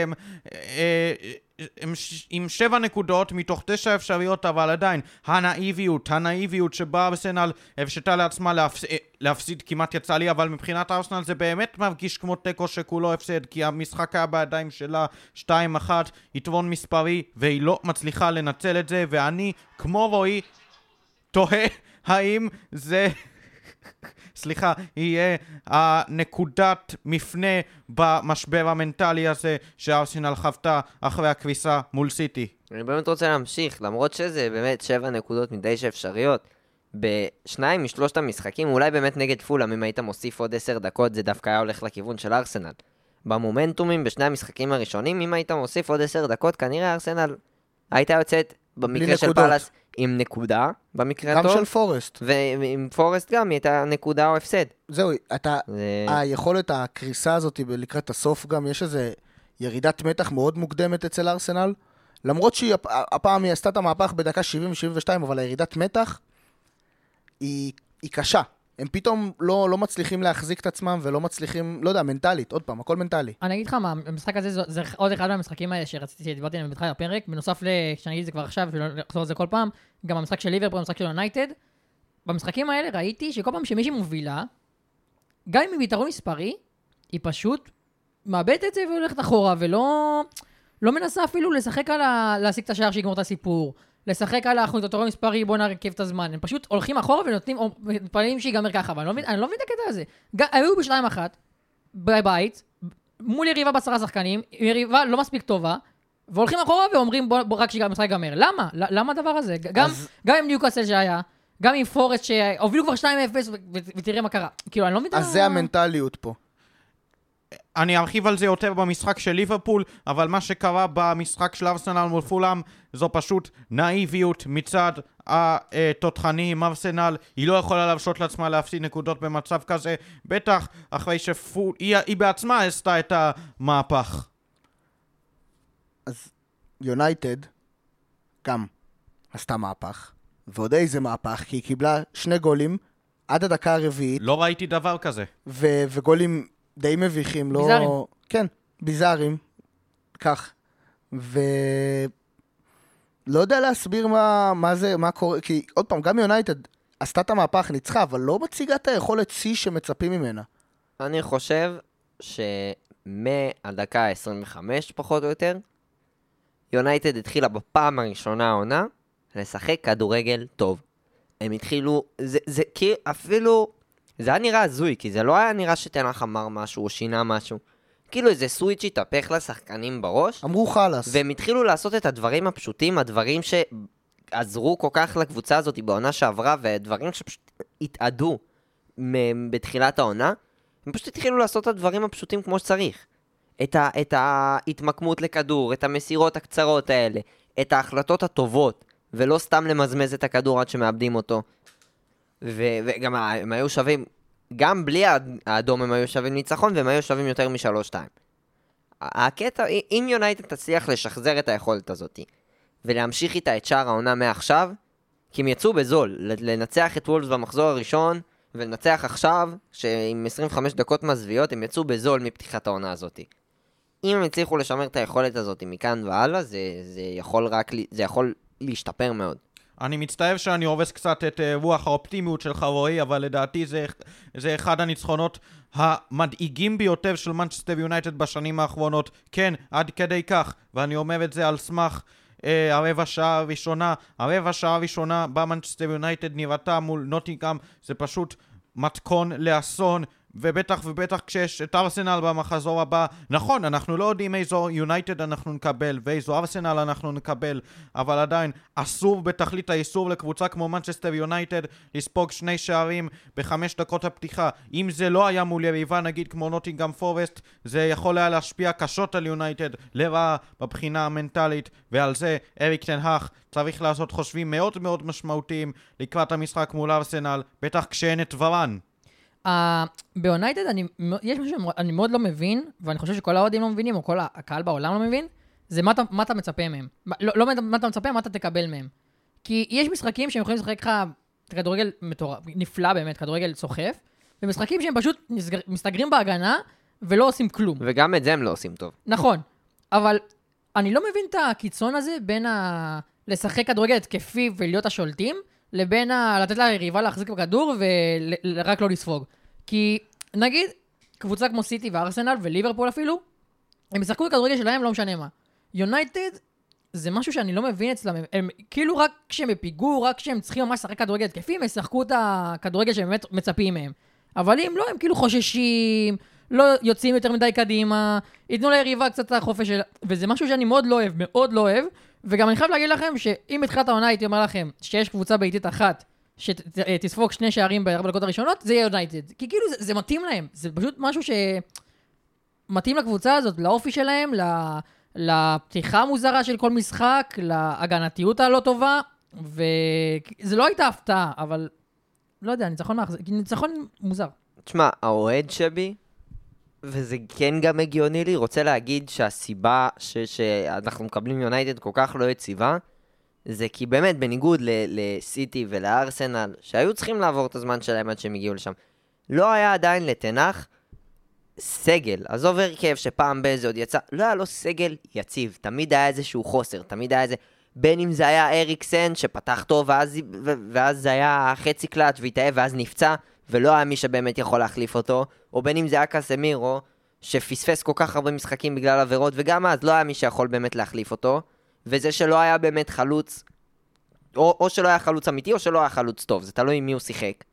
ש- עם שבע נקודות מתוך תשע אפשריות, אבל עדיין, הנאיביות, הנאיביות שבה ארסנל הרשתה לעצמה להפס... אה, להפסיד כמעט יצא לי, אבל מבחינת ארסנל זה באמת מרגיש כמו תיקו שכולו הפסד, כי המשחק היה בידיים שלה 2-1, יתרון מספרי, והיא לא מצליחה לנצל את זה, ואני, כמו רועי, תוהה האם זה... סליחה, יהיה הנקודת מפנה במשבר המנטלי הזה שארסנל חוותה אחרי הקריסה מול סיטי. אני באמת רוצה להמשיך, למרות שזה באמת שבע נקודות מתשע אפשריות. בשניים משלושת המשחקים, אולי באמת נגד פולאם, אם היית מוסיף עוד עשר דקות, זה דווקא היה הולך לכיוון של ארסנל. במומנטומים, בשני המשחקים הראשונים, אם היית מוסיף עוד עשר דקות, כנראה ארסנל הייתה יוצאת, במקרה של. פאלאס, עם נקודה, במקרה גם הטוב, של פורסט. ועם פורסט גם, היא הייתה נקודה או הפסד. זהו, אתה... זה... היכולת, הקריסה הזאת לקראת הסוף גם, יש איזה ירידת מתח מאוד מוקדמת אצל ארסנל. למרות שהיא הפ- הפעם היא עשתה את המהפך בדקה 70-72, אבל הירידת מתח היא, היא קשה. הם פתאום לא, לא מצליחים להחזיק את עצמם ולא מצליחים, לא יודע, מנטלית, עוד פעם, הכל מנטלי. אני אגיד לך מה, המשחק הזה זה, זה עוד אחד מהמשחקים האלה שרציתי, שדיברתי עליהם בתחילת הפרק, בנוסף ל... שאני אגיד את זה כבר עכשיו, ולא לחזור על זה כל פעם, גם המשחק של ליברפול, המשחק של יונייטד. במשחקים האלה ראיתי שכל פעם שמישהי מובילה, גם אם היא ביתרון מספרי, היא פשוט מאבדת את זה והולכת אחורה, ולא לא מנסה אפילו לשחק על ה... להשיג את השער שיגמור את הסיפור. לשחק על אנחנו ביתרון מספרי, בוא נרכב את הזמן. הם פשוט הולכים אחורה ונותנים, או מתפללים שיגמר ככה, אבל אני לא מבין, לא את הקטע הזה. היו בשתיים אחת, בבית, מול יריבה בעשרה שחקנים, יריבה לא מספיק טובה, והולכים אחורה ואומרים בוא, בוא רק שהמשחק ייגמר. למה? למה הדבר הזה? גם, אז- גם עם ניוקאסל שהיה, גם עם פורסט שהובילו כבר 2-0 ו- ו- ותראה מה קרה. כאילו, אני לא מבין את אז זה המנטליות פה. אני ארחיב על זה יותר במשחק של ליברפול, אבל מה שקרה במשחק של ארסנל מול פולאם זו פשוט נאיביות מצד התותחנים, ארסנל, היא לא יכולה להרשות לעצמה להפסיד נקודות במצב כזה, בטח אחרי שפול, היא, היא בעצמה עשתה את המהפך. אז יונייטד גם עשתה מהפך, ועוד איזה מהפך, כי היא קיבלה שני גולים עד הדקה הרביעית, לא ראיתי דבר כזה. ו- וגולים די מביכים, לא... ביזאריים. כן, ביזאריים, כך. ו... לא יודע להסביר מה, מה זה, מה קורה, כי עוד פעם, גם יונייטד עשתה את המהפך, ניצחה, אבל לא מציגה את היכולת שיא שמצפים ממנה. אני חושב שמהדקה ה-25 פחות או יותר, יונייטד התחילה בפעם הראשונה העונה לשחק כדורגל טוב. הם התחילו, זה, זה כאילו אפילו, זה היה נראה הזוי, כי זה לא היה נראה שתנח אמר משהו או שינה משהו. כאילו איזה סוויץ' התהפך לשחקנים בראש, אמרו חלאס. והם התחילו לעשות את הדברים הפשוטים, הדברים שעזרו כל כך לקבוצה הזאת בעונה שעברה, ודברים שפשוט התאדו בתחילת העונה, הם פשוט התחילו לעשות את הדברים הפשוטים כמו שצריך. את, ה- את ההתמקמות לכדור, את המסירות הקצרות האלה, את ההחלטות הטובות, ולא סתם למזמז את הכדור עד שמאבדים אותו. ו- וגם הם היו שווים, גם בלי האד- האדום הם היו שווים ניצחון, והם היו שווים יותר משלוש-שתיים. הקטע, אם יונייטד תצליח לשחזר את היכולת הזאת ולהמשיך איתה את שאר העונה מעכשיו, כי הם יצאו בזול, לנצח את וולפס במחזור הראשון ולנצח עכשיו, שעם 25 דקות מזוויעות, הם יצאו בזול מפתיחת העונה הזאת. אם הם הצליחו לשמר את היכולת הזאת מכאן והלאה, זה, זה, יכול רק, זה יכול להשתפר מאוד. אני מצטער שאני הורס קצת את אה, רוח האופטימיות של חברי, אבל לדעתי זה, זה אחד הניצחונות המדאיגים ביותר של מנצ'סטר יונייטד בשנים האחרונות. כן, עד כדי כך, ואני אומר את זה על סמך אה, הרבע שעה הראשונה. הרבע שעה הראשונה במנצ'סטר יונייטד נראתה מול נוטינגאם, זה פשוט מתכון לאסון. ובטח ובטח כשיש את ארסנל במחזור הבא. נכון, אנחנו לא יודעים איזו יונייטד אנחנו נקבל ואיזו ארסנל אנחנו נקבל, אבל עדיין אסור בתכלית האיסור לקבוצה כמו מנצ'סטר יונייטד לספוג שני שערים בחמש דקות הפתיחה. אם זה לא היה מול יריבה נגיד כמו נוטינגאם פורסט, זה יכול היה להשפיע קשות על יונייטד לרעה בבחינה המנטלית, ועל זה אריק טן האח צריך לעשות חושבים מאוד מאוד משמעותיים לקראת המשחק מול ארסנל, בטח כשאין את ורן. Uh, ביונייטד, אני, יש משהו שאני מאוד לא מבין, ואני חושב שכל האוהדים לא מבינים, או כל הקהל בעולם לא מבין, זה מה אתה, מה אתה מצפה מהם. מה- לא, לא מה אתה מצפה, מה אתה תקבל מהם. כי יש משחקים שהם יכולים לשחק לך כדורגל מטורף, נפלא באמת, כדורגל סוחף, ומשחקים שהם פשוט נסגר, מסתגרים בהגנה ולא עושים כלום. וגם את זה הם לא עושים טוב. נכון, אבל אני לא מבין את הקיצון הזה בין ה... לשחק כדורגל התקפי ולהיות השולטים, לבין ה... לתת ליריבה להחזיק בכדור ורק לא לספוג. כי נגיד, קבוצה כמו סיטי וארסנל וליברפול אפילו, הם ישחקו בכדורגל שלהם, לא משנה מה. יונייטד זה משהו שאני לא מבין אצלם, הם, הם כאילו רק כשהם בפיגור, רק כשהם צריכים ממש לשחק כדורגל התקפי, הם ישחקו את הכדורגל שהם באמת מצפים מהם. אבל אם לא, הם כאילו חוששים, לא יוצאים יותר מדי קדימה, ייתנו ליריבה קצת את החופש של... וזה משהו שאני מאוד לא אוהב, מאוד לא אוהב. וגם אני חייב להגיד לכם שאם בתחילת העונה הייתי אומר לכם שיש קבוצה ביתית אחת שתספוג שני שערים בארבע דקות הראשונות, זה יהיה יונייטד. כי כאילו זה, זה מתאים להם, זה פשוט משהו שמתאים לקבוצה הזאת, לאופי שלהם. לפתיחה המוזרה של כל משחק, להגנתיות הלא טובה, וזה לא הייתה הפתעה, אבל לא יודע, ניצחון מאכזב, ניצחון מוזר. תשמע, האוהד שבי, וזה כן גם הגיוני לי, רוצה להגיד שהסיבה ש- שאנחנו מקבלים יונייטד כל כך לא יציבה, זה כי באמת, בניגוד לסיטי ולארסנל, שהיו צריכים לעבור את הזמן שלהם עד שהם הגיעו לשם, לא היה עדיין לתנח סגל, עזוב הרכב שפעם באיזה עוד יצא, לא היה לו סגל יציב, תמיד היה איזשהו חוסר, תמיד היה איזה... בין אם זה היה אריקסן שפתח טוב ואז, ואז זה היה חצי קלאץ' והתאהב ואז נפצע ולא היה מי שבאמת יכול להחליף אותו, או בין אם זה היה קסמירו שפספס כל כך הרבה משחקים בגלל עבירות וגם אז לא היה מי שיכול באמת להחליף אותו, וזה שלא היה באמת חלוץ, או, או שלא היה חלוץ אמיתי או שלא היה חלוץ טוב, זה תלוי עם מי הוא שיחק.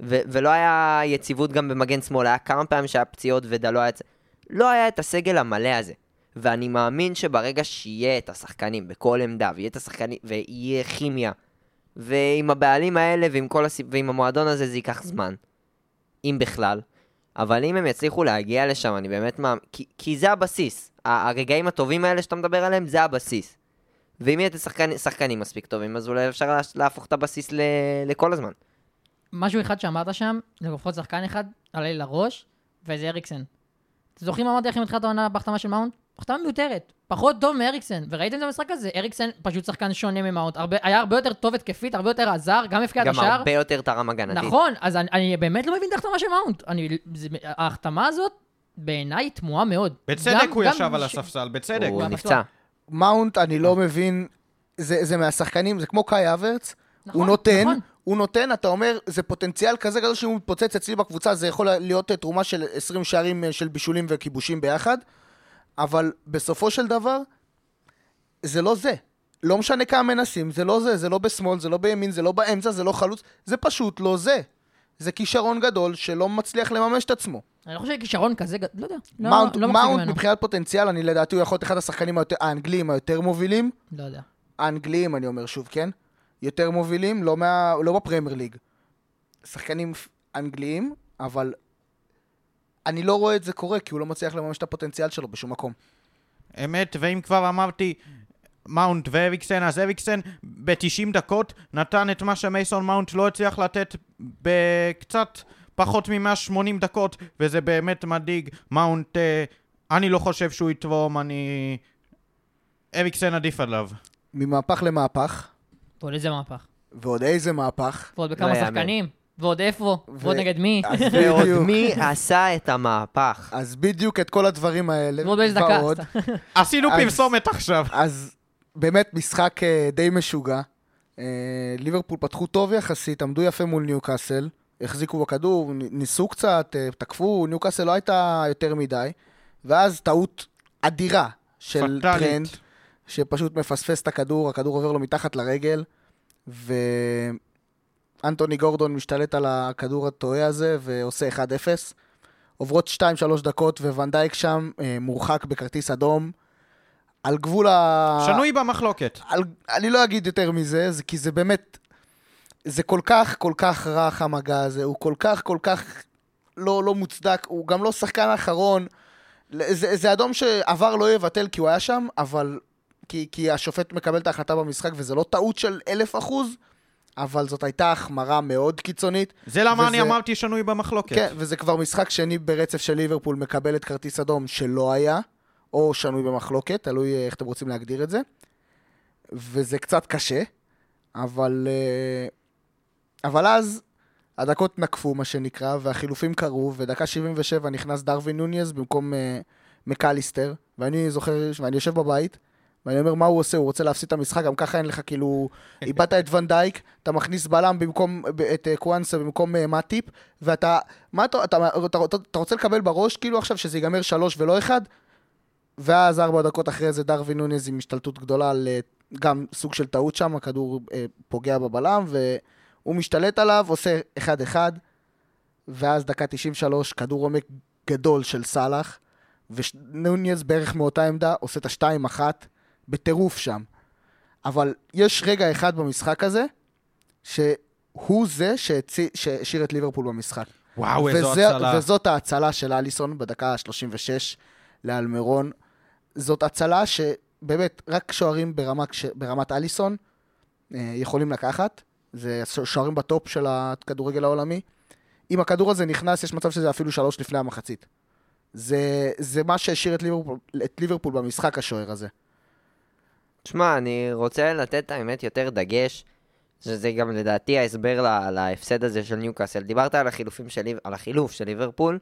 ו- ולא היה יציבות גם במגן שמאל, היה כמה פעמים שהיה פציעות ודה לא היה... לא היה את הסגל המלא הזה. ואני מאמין שברגע שיהיה את השחקנים בכל עמדה, ויהיה את השחקנים, ויהיה כימיה, ועם הבעלים האלה ועם, כל הסיב... ועם המועדון הזה זה ייקח זמן. אם בכלל. אבל אם הם יצליחו להגיע לשם, אני באמת מאמין... כי, כי זה הבסיס. הרגעים הטובים האלה שאתה מדבר עליהם, זה הבסיס. ואם השחקנים שחקנים מספיק טובים, אז אולי אפשר לה- להפוך את הבסיס ל... לכל הזמן. משהו אחד שאמרת שם, לפחות שחקן אחד, עלה לי לראש, וזה אריקסן. אתם זוכרים מה אמרתי לכם בתחילת העונה בהחתמה של מאונט? החתמה מיותרת, פחות טוב מאריקסן, וראיתם את המשחק הזה, אריקסן פשוט שחקן שונה ממאונט, הרבה, היה הרבה יותר טוב התקפית, הרבה יותר עזר, גם הבקיע את גם השער. הרבה יותר תרם הגנתית. נכון, אז אני, אני באמת לא מבין את ההחתמה של מאונט. ההחתמה הזאת, בעיניי תמוהה מאוד. בצדק גם- הוא גם ישב על ש- הספסל, בצדק. הוא גם נפצע. מאונט, אני לא מבין, זה, זה מהשחקנים, זה כמו קאי אברץ, נכון, הוא נותן, נכון. הוא נותן, אתה אומר, זה פוטנציאל כזה גדול שאם הוא מתפוצץ אצלי בקבוצה, זה יכול להיות תרומה של 20 שערים אה, של בישולים וכיבושים ביחד, אבל בסופו של דבר, זה לא זה. לא משנה כמה מנסים, זה לא זה, זה לא בשמאל, זה לא בימין, זה לא באמצע, זה לא חלוץ, זה פשוט לא זה. זה כישרון גדול שלא מצליח לממש את עצמו. אני לא חושב שכישרון כזה, לא יודע. לא, מאונט, לא מאונט ממנו. מבחינת פוטנציאל, אני לדעתי הוא יכול להיות אחד השחקנים היותר, האנגליים היותר מובילים. לא יודע. האנגליים, אני אומר שוב, כן? יותר מובילים, לא, מה, לא בפרמייר ליג. שחקנים אנגליים, אבל אני לא רואה את זה קורה, כי הוא לא מצליח לממש את הפוטנציאל שלו בשום מקום. אמת, ואם כבר אמרתי מאונט ואריקסן, אז אריקסן ב-90 דקות נתן את מה שמייסון מאונט לא הצליח לתת בקצת פחות מ-180 דקות, וזה באמת מדאיג. מאונט, אה, אני לא חושב שהוא יתרום, אני... אריקסן עדיף עליו. ממהפך למהפך, ועוד איזה מהפך. ועוד איזה מהפך. ועוד בכמה יאמן. שחקנים. ועוד איפה. ועוד נגד מי. ועוד בדיוק. מי עשה את המהפך? אז בדיוק את כל הדברים האלה, ועוד באיזה דקה. ועוד. עשינו אז- פרסומת עכשיו. אז באמת משחק אה, די משוגע. אה, ליברפול פתחו טוב יחסית, עמדו יפה מול ניוקאסל, החזיקו בכדור, ניסו קצת, אה, תקפו, ניוקאסל לא הייתה יותר מדי, ואז טעות אדירה של פטאלית. טרנד, שפשוט מפספס את הכדור, הכדור עובר לו מתחת לרגל, ואנטוני גורדון משתלט על הכדור הטועה הזה ועושה 1-0. עוברות 2-3 דקות וונדייק שם אה, מורחק בכרטיס אדום. על גבול ה... שנוי במחלוקת. על... אני לא אגיד יותר מזה, זה, כי זה באמת... זה כל כך, כל כך רך המגע הזה, הוא כל כך, כל כך לא, לא מוצדק, הוא גם לא שחקן האחרון. זה, זה אדום שעבר לא יבטל כי הוא היה שם, אבל... כי, כי השופט מקבל את ההחלטה במשחק, וזה לא טעות של אלף אחוז, אבל זאת הייתה החמרה מאוד קיצונית. זה למה אני וזה- אמרתי שנוי במחלוקת. כן, וזה כבר משחק שני ברצף של ליברפול מקבלת כרטיס אדום שלא היה, או שנוי במחלוקת, תלוי אה, איך אתם רוצים להגדיר את זה. וזה קצת קשה, אבל... אה, אבל אז הדקות נקפו, מה שנקרא, והחילופים קרו, ודקה 77 נכנס דרווין נוניז במקום אה, מקליסטר, ואני זוכר, ואני יושב בבית, ואני אומר, מה הוא עושה? הוא רוצה להפסיד את המשחק, גם ככה אין לך, כאילו, איבדת את ונדייק, אתה מכניס בלם במקום, את אה, קוואנסה במקום אה, מאטיפ, ואתה, מה אתה, אתה, אתה, אתה, אתה רוצה לקבל בראש, כאילו עכשיו שזה ייגמר שלוש ולא אחד, ואז ארבע דקות אחרי זה דרווין נוניז עם השתלטות גדולה על אה, גם סוג של טעות שם, הכדור אה, פוגע בבלם, והוא משתלט עליו, עושה אחד-אחד, ואז דקה 93, כדור עומק גדול של סאלח, ונוניז בערך מאותה עמדה עושה את השתיים אחת, בטירוף שם. אבל יש רגע אחד במשחק הזה, שהוא זה שהשאיר את ליברפול במשחק. וואו, איזו וזה- הצלה. וזאת ההצלה של אליסון בדקה ה-36 לאלמרון. זאת הצלה שבאמת רק שוערים ברמה, ברמת אליסון אה, יכולים לקחת. זה שוערים בטופ של הכדורגל העולמי. אם הכדור הזה נכנס, יש מצב שזה אפילו שלוש לפני המחצית. זה, זה מה שהשאיר את ליברפול, את ליברפול במשחק, השוער הזה. תשמע, אני רוצה לתת האמת יותר דגש, שזה גם לדעתי ההסבר ל- להפסד הזה של ניוקאסל. דיברת על החילופים של, על החילוף של ליברפול,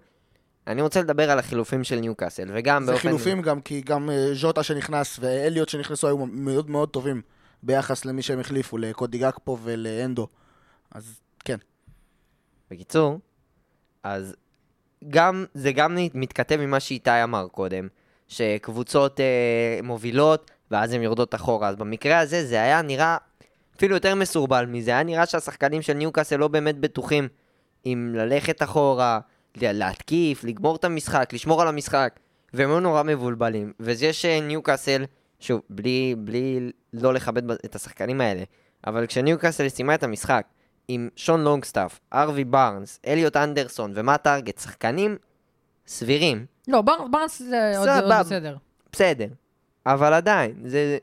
אני רוצה לדבר על החילופים של ניוקאסל, וגם זה באופן... חילופים גם, כי גם אה, ז'וטה שנכנס ואליוט שנכנסו היו מאוד מאוד טובים ביחס למי שהם החליפו, לקודי גקפו ולאנדו. אז כן. בקיצור, אז גם, זה גם מתכתב עם מה שאיתי אמר קודם, שקבוצות אה, מובילות, ואז הן יורדות אחורה. אז במקרה הזה זה היה נראה אפילו יותר מסורבל מזה, היה נראה שהשחקנים של ניוקאסל לא באמת בטוחים אם ללכת אחורה, לה- להתקיף, לגמור את המשחק, לשמור על המשחק, והם היו נורא מבולבלים. וזה שניוקאסל, שוב, בלי, בלי לא לכבד את השחקנים האלה, אבל כשניוקאסל סיימה את המשחק עם שון לונגסטאף, ארווי בארנס, אליוט אנדרסון ומאט טארגט, שחקנים סבירים, לא, ברנס זה עוד. בסדר. בסדר. אבל עדיין, זה...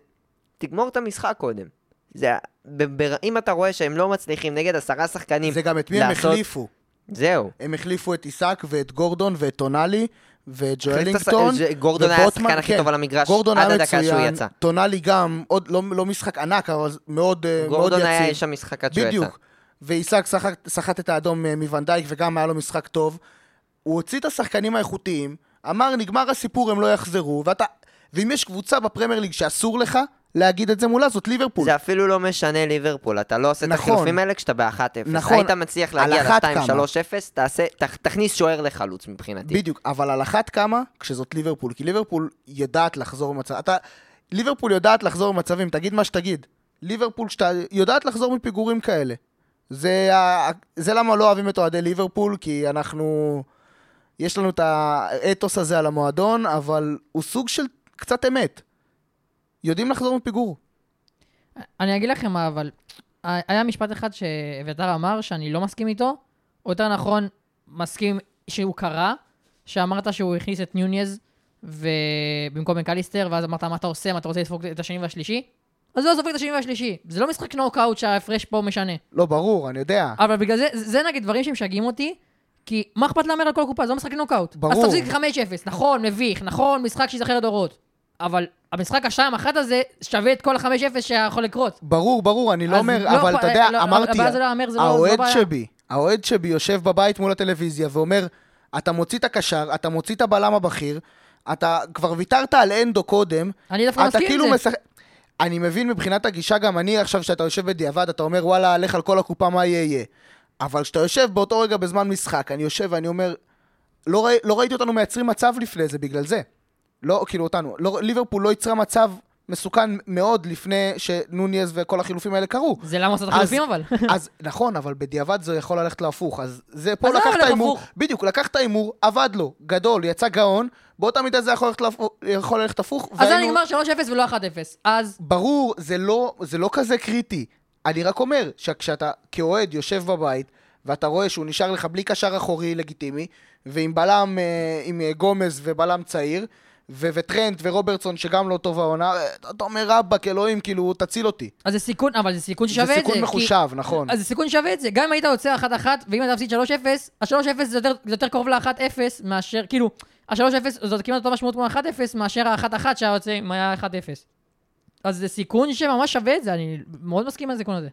תגמור את המשחק קודם. זה... ב- ב- אם אתה רואה שהם לא מצליחים נגד עשרה שחקנים זה גם את מי הם לעשות- החליפו. זהו. הם החליפו את עיסק ואת גורדון ואת טונאלי ואת ג'ואלינגטון. גורדון היה השחקן הכי כן. טוב על המגרש גורדון עד הדקה שהוא מצוין, יצא. טונאלי גם, עוד לא, לא משחק ענק, אבל מאוד, אה, מאוד גורדון יציב. היה איש המשחק עד שהוא יצא. בדיוק. ועיסק סחט, סחט את האדום אה, מוונדייק וגם היה לו משחק טוב. הוא הוציא את השחקנים האיכותיים, אמר נגמר הסיפור, הם לא יחזרו, ואתה... ואם יש קבוצה בפרמייר ליג שאסור לך להגיד את זה מולה, זאת ליברפול. זה אפילו לא משנה ליברפול, אתה לא עושה את נכון. החילופים האלה כשאתה ב-1-0. נכון. היית מצליח להגיע אחת ל-2-3-0, כמה. תעשה, ת- תכניס שוער לחלוץ מבחינתי. בדיוק, אבל על אחת כמה כשזאת ליברפול, כי ליברפול יודעת לחזור במצב... אתה... ליברפול יודעת לחזור במצבים, תגיד מה שתגיד. ליברפול שאתה יודעת לחזור מפיגורים כאלה. זה, ה... זה למה לא אוהבים את אוהדי ליברפול, כי אנחנו... יש לנו את האתוס הזה על המועדון, אבל הוא סוג של קצת אמת. יודעים לחזור מפיגור. אני אגיד לכם מה, אבל היה משפט אחד שאביתר אמר שאני לא מסכים איתו, או יותר נכון, מסכים שהוא קרה, שאמרת שהוא הכניס את נונייז במקום מקליסטר, ואז אמרת מה אתה עושה, מה אתה רוצה לדפוק את השני והשלישי? אז לא סופג את השני והשלישי. זה לא משחק נוקאוט שההפרש פה משנה. לא, ברור, אני יודע. אבל בגלל זה, זה נגיד דברים שמשגעים אותי, כי מה אכפת להמר על כל קופה? זה לא משחק נוקאוט. ברור. אז תפסיק 5-0, נכון, מביך, נכון, משחק שיזכר לדורות. אבל המשחק השתיים אחת הזה שווה את כל ה-5-0 שיכול לקרות. ברור, ברור, אני לא אומר, לא אבל אתה יודע, לא, אמרתי, לא לא- האוהד לא. שבי, האוהד שבי יושב בבית מול הטלוויזיה ואומר, אתה מוציא את הקשר, אתה מוציא את הבלם הבכיר, אתה כבר ויתרת על אנדו קודם, אני דווקא מסכים כאילו עם זה. משחק... אני מבין מבחינת הגישה, גם אני עכשיו, שאתה יושב בדיעבד, אתה אומר, וואלה, לך על כל הקופה, מה יהיה יהיה. אבל כשאתה יושב באותו רגע בזמן משחק, אני יושב ואני אומר, לא, ראי, לא ראיתי אותנו מייצרים מצב לפני זה, בגלל זה. לא, כאילו אותנו, לא, ליברפול לא יצרה מצב מסוכן מאוד לפני שנוניז וכל החילופים האלה קרו. זה למה עושה את החילופים אבל. אז נכון, אבל בדיעבד זה יכול ללכת להפוך. אז זה פה לקח את ההימור. בדיוק, לקח את ההימור, עבד לו, גדול, יצא גאון, באותה מידה זה יכול ללכת להפוך- יכול ללכת הפוך. אז זה נגמר 3-0 ולא 1-0. אז ברור, זה לא, זה לא כזה קריטי. אני רק אומר שכשאתה כאוהד יושב בבית, ואתה רואה שהוא נשאר לך בלי קשר אחורי לגיטימי, ועם בלם, אה, עם אה, גומז ובלם צעיר, ו- וטרנט ורוברטסון שגם לא טוב העונה, אה, אתה אומר רבאק אלוהים, כאילו, תציל אותי. אז זה סיכון, אבל זה סיכון ששווה את זה זה. סיכון כי- מחושב, נכון. אז זה סיכון שווה את זה. גם אם היית יוצא 1-1, ואם אתה מפסיד 3-0, ה-3-0 זה יותר- זה יותר קרוב ל-1-0 מאשר, כאילו, ה-3-0 זאת כמעט אותה משמעות כמו ה-1-0 מאשר ה-1-1 שהיה יוצא אם היה 1-0. אז זה סיכון שממש שווה את זה, אני מאוד מסכים על הסיכון הזה.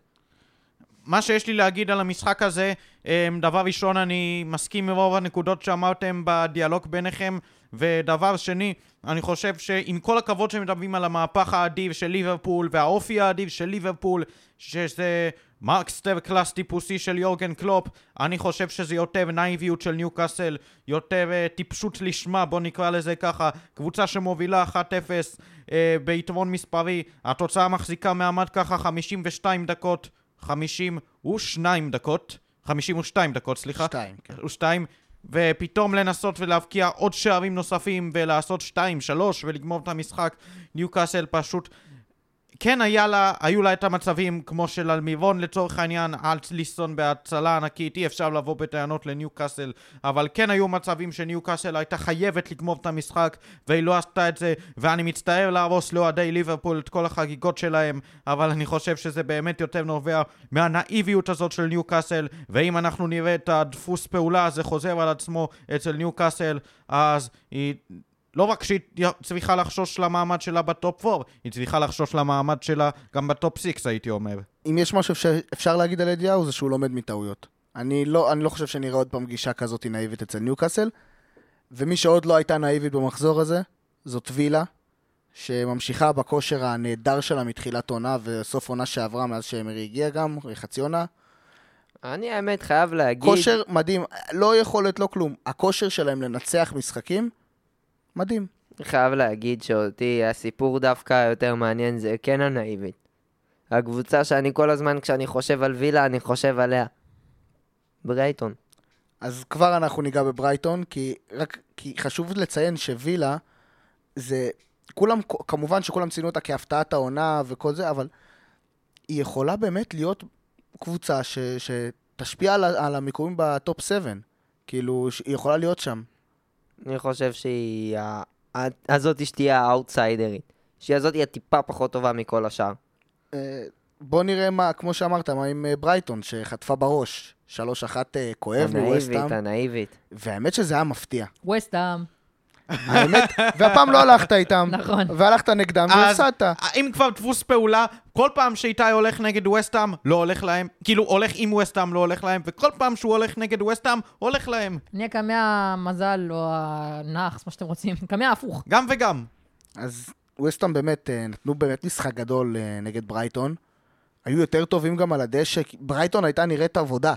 מה שיש לי להגיד על המשחק הזה, אמ, דבר ראשון, אני מסכים עם רוב הנקודות שאמרתם בדיאלוג ביניכם, ודבר שני, אני חושב שעם כל הכבוד שמדברים על המהפך האדיר של ליברפול והאופי האדיר של ליברפול, שזה masterclass טיפוסי של יורגן קלופ, אני חושב שזה יותר נייביות של ניוקאסל, יותר uh, טיפשות לשמה, בוא נקרא לזה ככה, קבוצה שמובילה 1-0 uh, ביתרון מספרי, התוצאה מחזיקה מעמד ככה 52 דקות, 52 דקות, 52 דקות, סליחה. שתיים, כן. ושתיים, ופתאום לנסות ולהבקיע עוד שערים נוספים ולעשות שתיים, שלוש ולגמור את המשחק. ניוקאסל פשוט... כן היה לה, היו לה את המצבים כמו של אלמירון לצורך העניין, אלצליסון בהצלה ענקית, אי אפשר לבוא בטענות לניוקאסל, אבל כן היו מצבים שניוקאסל הייתה חייבת לגמור את המשחק והיא לא עשתה את זה, ואני מצטער להרוס לאוהדי ליברפול את כל החגיגות שלהם, אבל אני חושב שזה באמת יותר נובע מהנאיביות הזאת של ניוקאסל, ואם אנחנו נראה את הדפוס פעולה הזה חוזר על עצמו אצל ניוקאסל, אז היא... לא רק שהיא צריכה לחשוש למעמד שלה ב top 4, היא צריכה לחשוש למעמד שלה גם ב top 6, הייתי אומר. אם יש משהו שאפשר להגיד על אליהו זה שהוא לומד מטעויות. אני לא, אני לא חושב שנראה עוד פעם גישה כזאת נאיבית אצל ניוקאסל, ומי שעוד לא הייתה נאיבית במחזור הזה, זאת וילה, שממשיכה בכושר הנהדר שלה מתחילת עונה וסוף עונה שעברה מאז שאמרי הגיע גם, חצי עונה. אני האמת חייב להגיד... כושר מדהים, לא יכולת, לא כלום. הכושר שלהם לנצח משחקים, מדהים. חייב להגיד שאותי הסיפור דווקא היותר מעניין זה כן הנאיבית. הקבוצה שאני כל הזמן, כשאני חושב על וילה, אני חושב עליה. ברייטון. אז כבר אנחנו ניגע בברייטון, כי רק כי חשוב לציין שווילה זה... כולם, כמובן שכולם ציינו אותה כהפתעת העונה וכל זה, אבל היא יכולה באמת להיות קבוצה ש, שתשפיע על, על המיקומים בטופ 7. כאילו, היא יכולה להיות שם. אני חושב שהיא... הזאת שתהיה האאוטסיידרית. שהיא הזאת היא הטיפה פחות טובה מכל השאר. אה, בוא נראה מה, כמו שאמרת, מה עם אה, ברייטון, שחטפה בראש. 3-1 אה, כואב מווסטהאם. הנאיבית, הנאיבית. והאמת שזה היה מפתיע. ווסטהאם. האמת, והפעם לא הלכת איתם. נכון. והלכת נגדם והפסדת. אם כבר דפוס פעולה, כל פעם שאיתי הולך נגד וסטאם, לא הולך להם. כאילו, הולך עם וסטאם, לא הולך להם, וכל פעם שהוא הולך נגד וסטאם, הולך להם. אני הקמע המזל או הנאחס, מה שאתם רוצים. קמע הפוך. גם וגם. אז ווסטהאם באמת, אה, נתנו באמת משחק גדול אה, נגד ברייטון. היו יותר טובים גם על הדשא, ברייטון הייתה נראית אבודה.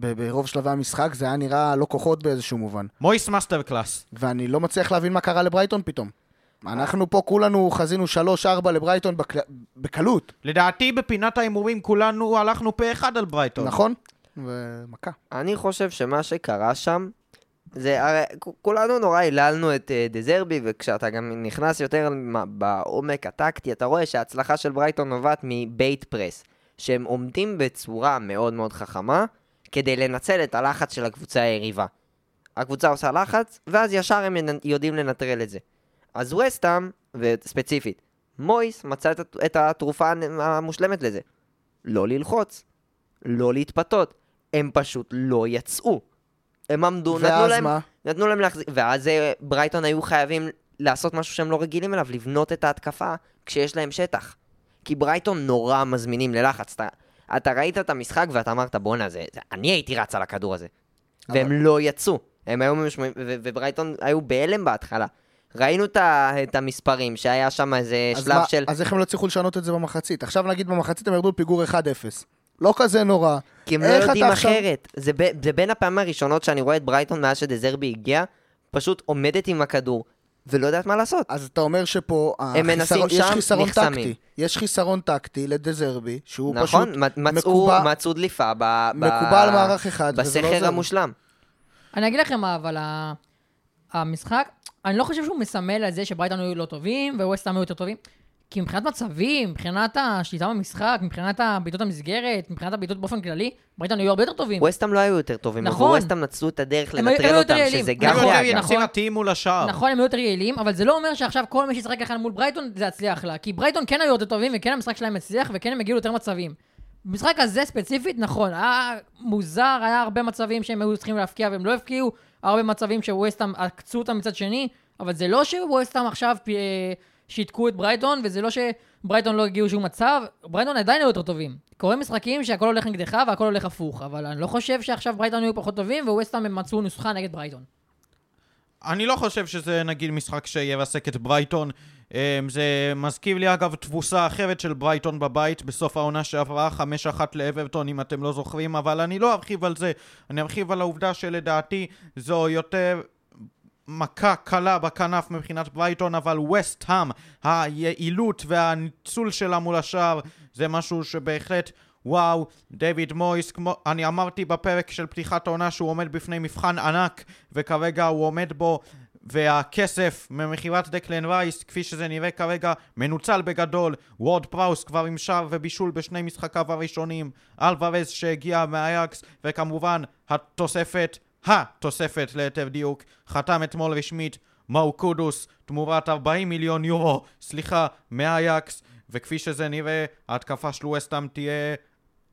ברוב שלבי המשחק זה היה נראה לא כוחות באיזשהו מובן. מויס masterclass. ואני לא מצליח להבין מה קרה לברייטון פתאום. אנחנו פה כולנו חזינו 3-4 לברייטון בקל... בקלות. לדעתי בפינת ההימורים כולנו הלכנו פה אחד על ברייטון. נכון, ומכה. אני חושב שמה שקרה שם, זה הרי כולנו נורא היללנו את uh, דזרבי, וכשאתה גם נכנס יותר בעומק הטקטי, אתה רואה שההצלחה של ברייטון נובעת מבייט פרס, שהם עומדים בצורה מאוד מאוד חכמה, כדי לנצל את הלחץ של הקבוצה היריבה. הקבוצה עושה לחץ, ואז ישר הם יודעים לנטרל את זה. אז וסטאם, וספציפית, מויס מצא את, התרופה המושלמת לזה. לא ללחוץ, לא להתפתות. הם פשוט לא יצאו. הם עמדו, נתנו להם, מה? נתנו להם להחזיק, ואז אה, ברייטון היו חייבים לעשות משהו שהם לא רגילים אליו, לבנות את ההתקפה כשיש להם שטח. כי ברייטון נורא מזמינים ללחץ. אתה, אתה ראית את המשחק ואתה אמרת, בואנה, זה, זה, אני הייתי רץ על הכדור הזה. אבל... והם לא יצאו. הם היו משמעים, וברייטון היו בהלם בהתחלה. ראינו את המספרים, שהיה שם איזה שלב מה, של... אז איך הם לא הצליחו לשנות את זה במחצית? עכשיו נגיד במחצית הם ירדו לפיגור 1-0. לא כזה נורא. כי הם לא יודעים אחרת. עכשיו... זה, ב, זה בין הפעמים הראשונות שאני רואה את ברייטון מאז שדזרבי הגיע, פשוט עומדת עם הכדור, ולא יודעת מה לעשות. אז אתה אומר שפה, הם מנסים שם, יש חיסרון נחסמים. טקטי. יש חיסרון טקטי לדזרבי, שהוא נכון, פשוט מצאו, מקובע... מצאו דליפה ב... מקובל מערך אחד, בסכר לא המושלם. אני אגיד לכם מה, אבל המשחק, אני לא חושב שהוא מסמל על זה שברייטון היו לא טובים, וווסטהאם היו יותר טובים. כי מבחינת מצבים, מבחינת השליטה במשחק, מבחינת בעיטות המסגרת, מבחינת הבעיטות באופן כללי, ברייטון היו הרבה יותר טובים. ווסטהאם לא היו יותר טובים, נכון. אבל ווסטהאם נצלו את הדרך לנטרל אותם, שזה גם נכון, נכון, נכון. נכון. מול השער. נכון, הם היו יותר יעילים, אבל זה לא אומר שעכשיו כל מי שישחק אחד מול ברייטון, זה יצליח לה. כי ברייטון כן היו יותר טובים, וכן המשחק שלהם הצליח, וכן הם הגיעו ליותר מצבים. במשחק הזה ספציפית, נכון, היה מוזר, היה הרבה מצבים שהם היו צריכים להפקיע והם לא הפקיעו, הרבה מצבים שווסטהאם עקצו אותם מצד שני, אבל זה לא שווסטהאם עכשיו שיתקו את ברייטון, וזה לא שברייטון לא הגיעו שום מצב, ברייטון עדיין היו יותר טובים. קורה משחקים שהכל הולך נגדך והכל הולך הפוך, אבל אני לא חושב שעכשיו ברייטון היו פחות טובים, וווסטהאם הם מצאו נוסחה נגד ברייטון. אני לא חושב שזה נגיד משחק שירסק את ברייטון. אמ, זה מזכיר לי אגב תבוסה אחרת של ברייטון בבית בסוף העונה שעברה, 5-1 לאברטון אם אתם לא זוכרים, אבל אני לא ארחיב על זה. אני ארחיב על העובדה שלדעתי זו יותר מכה קלה בכנף מבחינת ברייטון, אבל וסט-האם, היעילות והניצול שלה מול השער, זה משהו שבהחלט, וואו, דויד מויס, כמו, אני אמרתי בפרק של פתיחת העונה שהוא עומד בפני מבחן ענק, וכרגע הוא עומד בו, והכסף ממכירת דקלן רייס, כפי שזה נראה כרגע, מנוצל בגדול. וורד-פראוס כבר עם שער ובישול בשני משחקיו הראשונים. אלוורז שהגיע מהאייקס, וכמובן, התוספת התוספת ליתר דיוק, חתם אתמול רשמית מוחמד קודוס תמורת 40 מיליון יורו, סליחה, מהאייקס, וכפי שזה נראה, ההתקפה של ווסטאם תהיה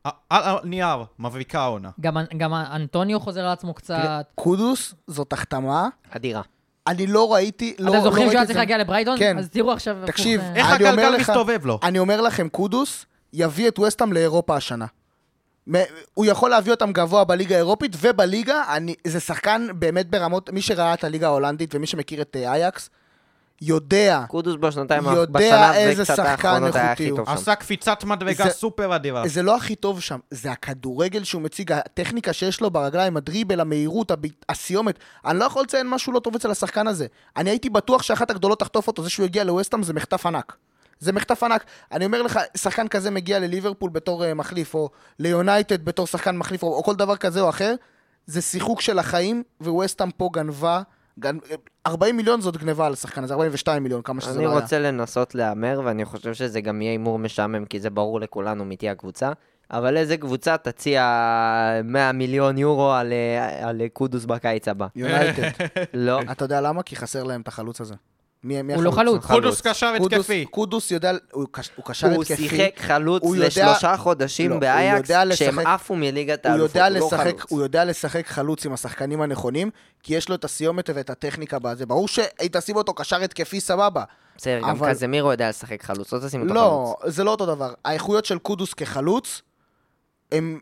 על הנייר, מבריקה העונה. גם, גם אנטוניו חוזר על עצמו קצת. קודוס זאת החתמה אדירה. אני לא ראיתי, לא, אתם לא זוכרים שהוא ראיתי היה צריך. להגיע לברייטון? כן. אז תראו עכשיו... תקשיב, איך אני אומר הגלגל מסתובב לו? אני אומר לכם, קודוס יביא את וסטאם לאירופה השנה. הוא יכול להביא אותם גבוה בליגה האירופית, ובליגה, אני, זה שחקן באמת ברמות, מי שראה את הליגה ההולנדית ומי שמכיר את אה, אייקס, יודע, קודוס בשנתיים, יודע איזה שחקן איכותי הוא. עשה קפיצת מדרגה זה- סופר אדירה. זה לא הכי טוב שם, זה הכדורגל שהוא מציג, הטכניקה שיש לו ברגליים, הדריבל, המהירות, הב- הסיומת. אני לא יכול לציין משהו לא טוב אצל השחקן הזה. אני הייתי בטוח שאחת הגדולות תחטוף אותו, זה שהוא יגיע לווסטהאם זה מחטף ענק. זה מחטף ענק. אני אומר לך, שחקן כזה מגיע לליברפול בתור uh, מחליף, או ליונייטד בתור שחקן מחליף, או, או כל דבר כזה או אחר, זה שיחוק של החיים, ווסטהאם פה גנבה, גנ... 40 מיליון זאת גנבה על השחקן הזה, 42 מיליון, כמה שזה אני לא היה. רוצה לנסות להמר, ואני חושב שזה גם יהיה הימור משעמם, כי זה ברור לכולנו מי תהיה הקבוצה. אבל איזה קבוצה תציע 100 מיליון יורו על, אה, על קודוס בקיץ הבא? יונייטד. לא. אתה יודע למה? כי חסר להם את החלוץ הזה. מי, מי הוא לא החלוץ? חלוץ. קודוס קשר התקפי. קודוס יודע, הוא, קש, הוא קשר הוא התקפי. שיחק חלוץ הוא לשלושה חודשים לא, הוא באייקס, לשחק- עפו מליגת הוא האלופות, יודע, הוא לא לשחק, חלוץ. הוא יודע לשחק חלוץ עם השחקנים הנכונים, כי יש לו את הסיומת ואת הטכניקה בזה. ברור שהיא תשים אותו קשר התקפי סבבה. בסדר, גם אבל- קזמירו יודע לשחק חלוץ, לא תשים אותו לא, חלוץ. זה לא אותו דבר. האיכויות של קודוס כחלוץ, הן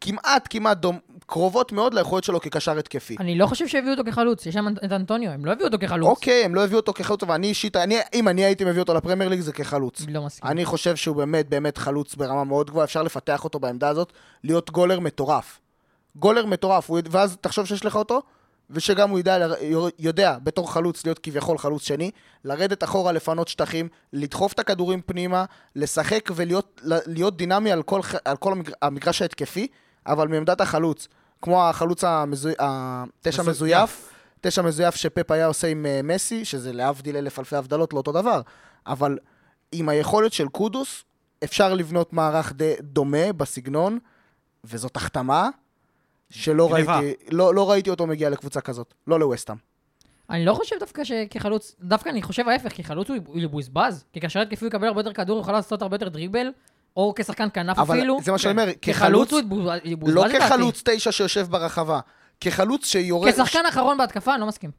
כמעט כמעט דומ... קרובות מאוד לאיכויות שלו כקשר התקפי. אני לא חושב שהביאו אותו כחלוץ, יש שם את אנטוניו, הם לא הביאו אותו כחלוץ. אוקיי, הם לא הביאו אותו כחלוץ, אבל אני אישית, אני, אם אני הייתי מביא אותו לפרמייר ליג זה כחלוץ. לא מסכים. אני חושב שהוא באמת באמת חלוץ ברמה מאוד גבוהה, אפשר לפתח אותו בעמדה הזאת, להיות גולר מטורף. גולר מטורף, הוא, ואז תחשוב שיש לך אותו, ושגם הוא יודע, יודע בתור חלוץ להיות כביכול חלוץ שני, לרדת אחורה, לפנות שטחים, לדחוף את הכדורים פנימה, לשחק ולהיות להיות דינמי על כל, על כל המגר, המגרש ההתקפי, אבל מעמדת החלוץ, כמו החלוץ המזוי, התשע מזויף. תשע מזויף שפפ היה עושה עם אה, מסי, שזה להבדיל אלף אלפי הבדלות, לא אותו דבר, אבל עם היכולת של קודוס, אפשר לבנות מערך די דומה בסגנון, וזאת החתמה שלא. ראיתי, לא, לא ראיתי אותו מגיע לקבוצה כזאת, לא לווסטהאם. אני לא חושב דווקא שכחלוץ, דווקא אני חושב ההפך, כי חלוץ הוא הוא יבוזבז, כי קשר התקפי הוא יקבל הרבה יותר כדור, הוא יכול לעשות הרבה יותר דריבל, או כשחקן כנף אבל אפילו. זה מה שאני אומר, כחלוץ לא. כחלוץ תשע שיושב ברחבה, כחלוץ שיורד... כשחקן אחרון בהתקפה, אני לא מסכים.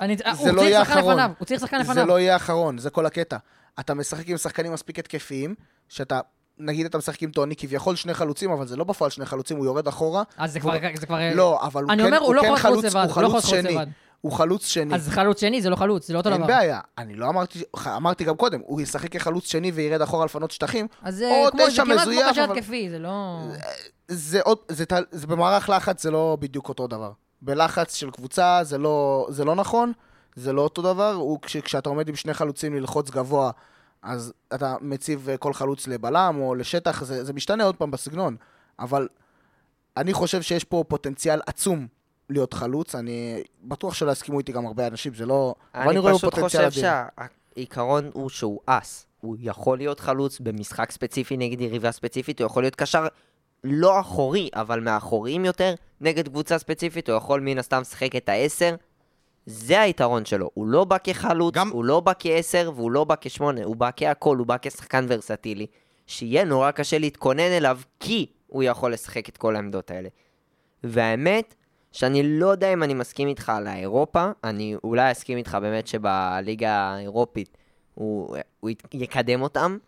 אני- הוא לא צריך יהיה שחקן אחרון. לפניו, הוא צריך שחקן זה לפניו. לא יהיה אחרון, זה כל הקטע. אתה משחק עם שחקנים מספיק התקפיים, שאתה, נגיד אתה משחק עם טוני, כביכול שני חלוצים, אבל זה לא בפועל שני חלוצים, הוא יורד אחורה. אז זה כבר... זה כבר... לא, אבל הוא כן, לא כן חלוץ, לא שני. הוא חלוץ שני. אז חלוץ שני זה לא חלוץ, זה לא אותו אין דבר. בעיה, אני לא אמרתי, אמרתי גם קודם, הוא ישחק כחלוץ שני וירד אחורה לפנות שטחים. אז זה או כמו- זה תשע כמעט כמו קשר אבל- התקפי, זה לא... זה עוד, זה, ת- זה במערך לחץ זה לא בדיוק אותו דבר. בלחץ של קבוצה זה לא, זה לא נכון, זה לא אותו דבר. הוא, כש, כשאתה עומד עם שני חלוצים ללחוץ גבוה, אז אתה מציב אה, כל חלוץ לבלם או לשטח, זה, זה משתנה עוד פעם בסגנון. אבל אני חושב שיש פה פוטנציאל עצום להיות חלוץ. אני בטוח שלא יסכימו איתי גם הרבה אנשים, זה לא... אני פשוט חושב. שהעיקרון הוא שהוא אס. הוא יכול להיות חלוץ במשחק ספציפי נגד יריבה ספציפית, הוא יכול להיות קשר לא אחורי, אבל מאחוריים יותר, נגד קבוצה ספציפית, הוא יכול מן הסתם לשחק את העשר. זה היתרון שלו. הוא לא בא כחלוץ, גם- הוא לא בא כעשר והוא לא בא כשמונה, הוא בא כהכל, הוא בא כשחקן ורסטילי, שיהיה נורא קשה להתכונן אליו, כי הוא יכול לשחק את כל העמדות האלה. והאמת, שאני לא יודע אם אני מסכים איתך על האירופה, אני אולי אסכים איתך באמת שבליגה האירופית הוא, הוא יקדם אותם,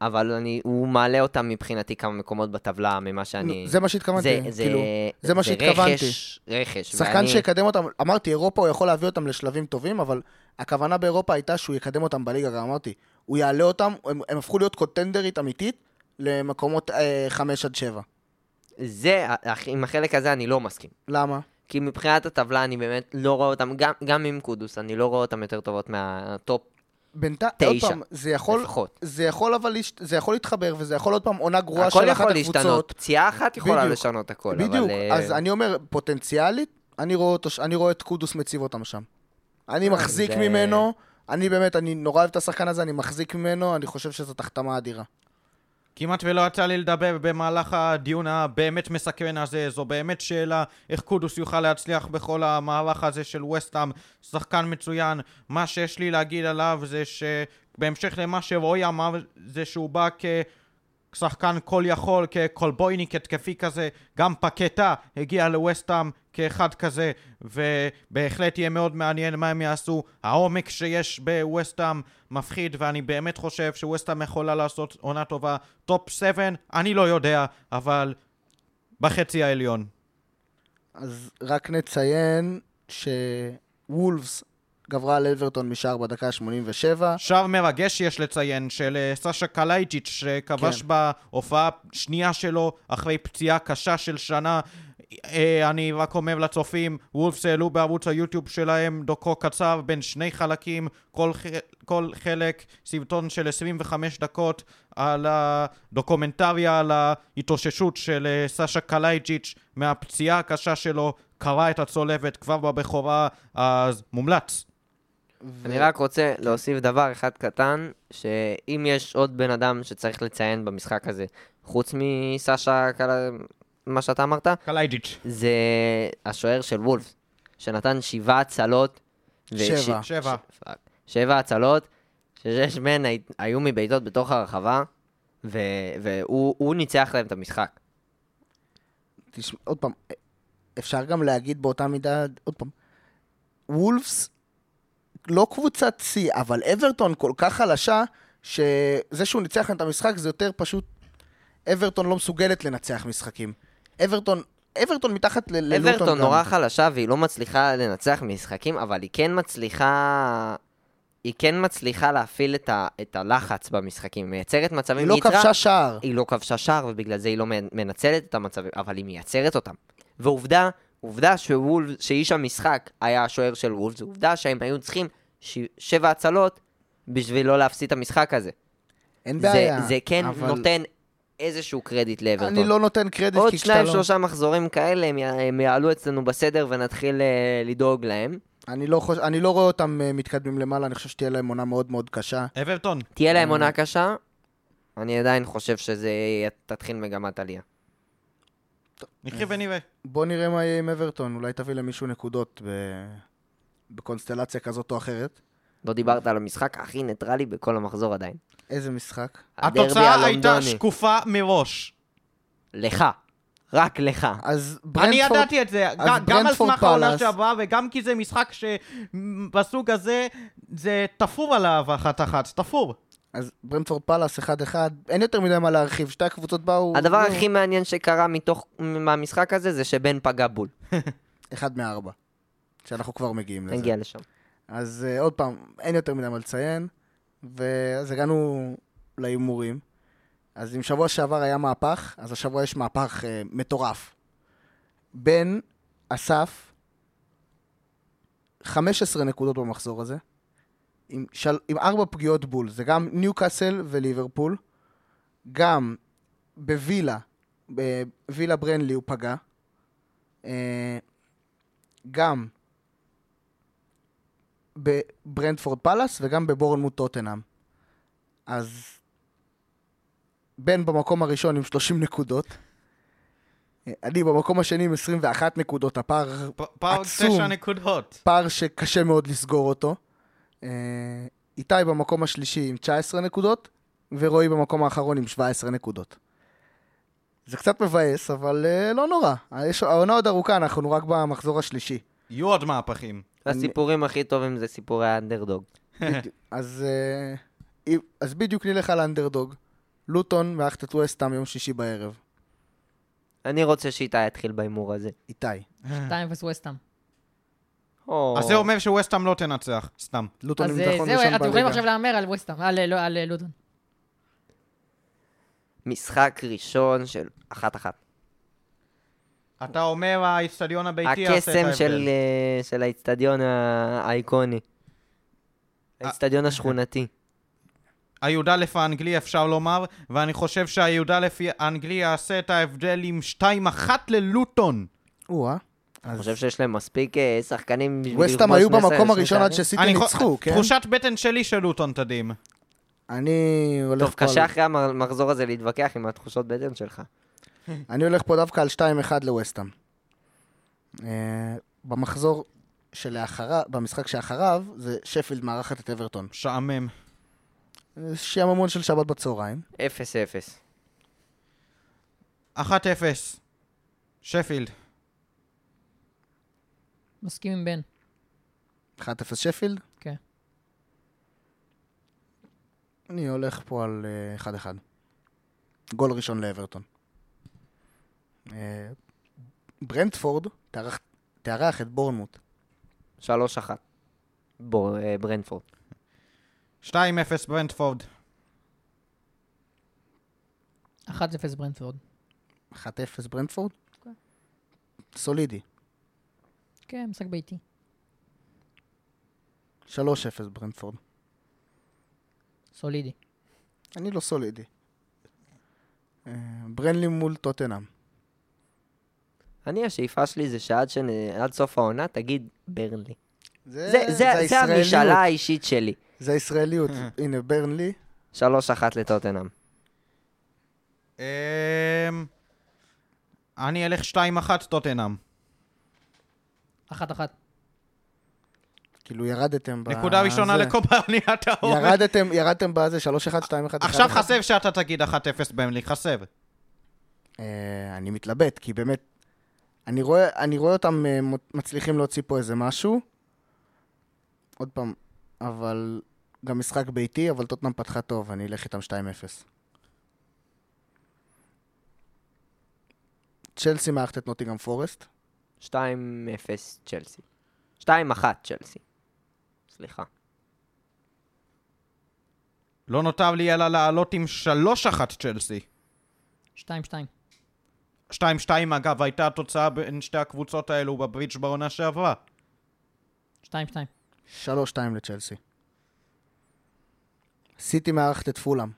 אבל אני, הוא מעלה אותם מבחינתי כמה מקומות בטבלה ממה שאני... זה מה שהתכוונתי, זה, זה, כאילו, זה מה שהתכוונתי. רכש, רכש. שחקן ואני- שיקדם אותם, אמרתי, אירופה הוא יכול להביא אותם לשלבים טובים, אבל הכוונה באירופה הייתה שהוא יקדם אותם בליגה, גם אמרתי. הוא יעלה אותם, הם, הם הפכו להיות קונטנדרית אמיתית למקומות אה, 5 עד 7. זה, עם החלק הזה אני לא מסכים. למה? כי מבחינת הטבלה אני באמת לא רואה אותם, גם, גם עם קודוס, אני לא רואה אותם יותר טובות מהטופ בינתיים, עוד פעם, זה יכול, לפחות. זה יכול אבל, זה יכול להתחבר, וזה יכול עוד פעם עונה גרועה הכל של אחת יכול להשתנות, הקבוצות. פציעה אחת יכולה בדיוק. לשנות הכל, בדיוק, אבל... אה, אז אני אומר, פוטנציאלית, אני רואה, אותו, אני רואה את קודוס מציב אותם שם. אני אה, מחזיק זה- ממנו, אני באמת, אני נורא אוהב את השחקן הזה, אני מחזיק ממנו, אני חושב שזאת החתמה אדירה. כמעט ולא יצא לי לדבר במהלך הדיון הבאמת מסקרן הזה, זו באמת שאלה איך קודוס יוכל להצליח בכל המהלך הזה של וסטאם, שחקן מצוין. מה שיש לי להגיד עליו זה שבהמשך למה שרועי אמר, זה שהוא בא שחקן כל יכול, ככלבויניק התקפי כזה, גם פקטה הגיע לווסטהאם כאחד כזה, ובהחלט יהיה מאוד מעניין מה הם יעשו. העומק שיש בווסטהאם מפחיד, ואני באמת חושב שווסטהאם יכולה לעשות עונה טובה. top 7, אני לא יודע, אבל בחצי העליון. אז רק נציין שוולפס גברה על אברטון משער בדקה ה-87. שער מרגש יש לציין של אה, סשה קלייג'יץ' שכבש כן. בהופעה שנייה שלו אחרי פציעה קשה של שנה. אה, אני רק אומר לצופים, וולפס העלו בערוץ היוטיוב שלהם דוקו קצר בין שני חלקים, כל. כל חלק סרטון של 25 דקות על הדוקומנטריה על ההתאוששות של אה, סשה קלייג'יץ' מהפציעה הקשה שלו, קרע את הצולבת כבר בבכורה, אז מומלץ. אני רק רוצה להוסיף דבר אחד קטן, שאם יש עוד בן אדם שצריך לציין במשחק הזה, חוץ מסשה, קל- מה שאתה אמרת, קלייג'יץ'. זה השוער של וולף, שנתן שבעה הצלות. וש- שבע. שבע. fuck. שבע הצלות, ששש מהן הי- היו מבעיטות בתוך הרחבה, ו- והוא הוא ניצח להם את המשחק. תשמע, עוד פעם, אפשר גם להגיד באותה מידה, עוד פעם, וולפס לא קבוצת שיא, אבל אברטון כל כך חלשה, שזה שהוא ניצח את המשחק זה יותר פשוט, אברטון לא מסוגלת לנצח משחקים. אברטון, אברטון מתחת ללוטון אברטון גם. נורא חלשה והיא לא מצליחה לנצח משחקים, אבל היא כן מצליחה... היא כן מצליחה להפעיל את, ה, את הלחץ במשחקים, מייצרת מצבים. היא לא יצרה- כבשה שער. היא לא כבשה שער, ובגלל זה היא לא מנ- מנצלת את המצבים, אבל היא מייצרת אותם. ועובדה, עובדה שוולף, שאיש המשחק היה השוער של וולף, זו עובדה שהם היו צריכים ש... שבע הצלות בשביל לא להפסיד את המשחק הזה. אין זה, בעיה. זה כן אבל נותן איזשהו קרדיט לאברטון. אני לא נותן קרדיט עוד כי שניים, כשאתה לא... שלושה מחזורים כאלה, הם, י... הם יעלו אצלנו בסדר ונתחיל uh, לדאוג להם. אני לא, חוש... אני לא רואה אותם אה, מתקדמים למעלה, אני חושב שתהיה להם עונה מאוד מאוד קשה. אברטון. תהיה להם אה. עונה קשה, אני עדיין חושב שזה תתחיל מגמת עלייה. נחיה ונראה. בוא נראה מה יהיה עם אברטון, אולי תביא למישהו נקודות ב... בקונסטלציה כזאת או אחרת. לא דיברת על המשחק הכי ניטרלי בכל המחזור עדיין. איזה משחק? התוצאה הייתה. שקופה מראש. לך. רק לך. אז אני ברנדפורד... ידעתי את זה, גם על סמך העונה שעברה, וגם כי זה משחק שבסוג הזה, זה תפור עליו אחת-אחת, תפור. אז ברנדפורד פאלאס 1-1, אין יותר מדי מה להרחיב, שתי הקבוצות באו... הדבר הכי מעניין שקרה מתוך, מהמשחק הזה, זה שבן פגע בול. אחד מארבע, שאנחנו כבר מגיעים לזה. נגיע לשם. אז uh, עוד פעם, אין יותר מדי מה לציין, ואז הגענו להימורים. אז אם שבוע שעבר היה מהפך, אז השבוע יש מהפך uh, מטורף. בן אסף 15 נקודות במחזור הזה, עם, של... עם ארבע פגיעות בול, זה גם ניוקאסל וליברפול, גם בווילה, בווילה ברנלי הוא פגע, אה, גם בברנדפורד פאלאס וגם בבורנמוט טוטנאם. אז בן במקום הראשון עם 30 נקודות. אני במקום השני עם 21 נקודות, הפער פ- פער עצום. תשע נקודות. פער שקשה מאוד לסגור אותו. אה, איתי במקום השלישי עם 19 נקודות, ורועי במקום האחרון עם 17 נקודות. זה קצת מבאס, אבל אה, לא נורא. יש- העונה עוד ארוכה, אנחנו רק במחזור השלישי. יהיו עוד מהפכים. הסיפורים הכי טובים זה סיפורי האנדרדוג. אז, אם- אז בדיוק נלך על האנדרדוג. לוטון מארחת את וסטאם יום שישי בערב. אני רוצה שאיתי יתחיל בהימור הזה. איתי. 2-0 וסטאם. אז זה אומר שווסטהאם לא תנצח, סתם. לוטון אז עם אה, ביטחון זהו, ראשון אתם יכולים בליגה. עכשיו להמר על וסטאם, על אה, לא, על אה, לוטון. משחק ראשון של אחת-אחת. אתה אומר האיצטדיון הביתי יעשה את הקסם ההבדל. של, אה, של האיצטדיון האיקוני. האיצטדיון השכונתי. הי"א האנגלי אפשר לומר, ואני חושב שהי"א האנגלי יעשה את ההבדל עם 2-1 ללוטון. או-אה. אני חושב שיש להם מספיק אה, שחקנים וסטאם היו במקום הראשון עד שסיטי ניצחו, כן? תחושת בטן שלי שלוטון תדהים. אני הולך טוב, פה קשה אחרי המחזור הזה להתווכח עם התחושות בטן שלך. אני הולך פה דווקא על 2-1 לווסטאם. אה, במחזור שלאחריו, במשחק שאחריו, זה שפילד מארחת את אברטון. משעמם. אה, שעממון של שבת בצהריים. אפס אפס. 1-0. שפילד. מסכים עם בן. 1-0 שפילד? כן. אני הולך פה על אה, 1-1. גול ראשון לאברטון. אה, ברנדפורד תארח- את בורנמוט. 3-1. בור- אה, ברנפורד. 2-0 ברנדפורד. 1-0 ברנפורד. 1-0 ברנדפורד? כן. סולידי. כן, משחק ביתי. 3-0 ברנדפורד. סולידי. אני לא סולידי. אה, ברנלי מול טוטנאם. אני, השאיפה שלי זה שעד שנ... סוף העונה תגיד ברנלי. זה, זה, זה, זה הישראליות. המשאלה האישית שלי. זה הישראליות. הנה, ברנלי. 3-1 לטוטנאם. אמ... אני אלך 2-1 טוטנאם. 1-1. כאילו ירדתם ב... נקודה ראשונה. לקוברניית העומק. ירדתם, ירדתם בזה 3-1, 2-1, 1-1. עכשיו חסב שאתה תגיד 1-0 במלי, חסב. אני מתלבט, כי באמת, אני רואה, אני רואה אותם אה, מצליחים להוציא פה איזה משהו. עוד פעם, אבל גם משחק ביתי, אבל טוטנאם פתחה טוב, אני אלך איתם 2-0. צ'לסי מארחת את נוטיגרם פורסט. 2-0 צ'לסי. 2-1 צ'לסי. סליחה. לא נותר לי אלא לעלות עם 3-1 צ'לסי. 2-2. 2-2 אגב, הייתה התוצאה בין שתי הקבוצות האלו בברידג' בעונה שעברה. 2-2. 3-2 לצ'לסי. סיטי מארחת את פולאם.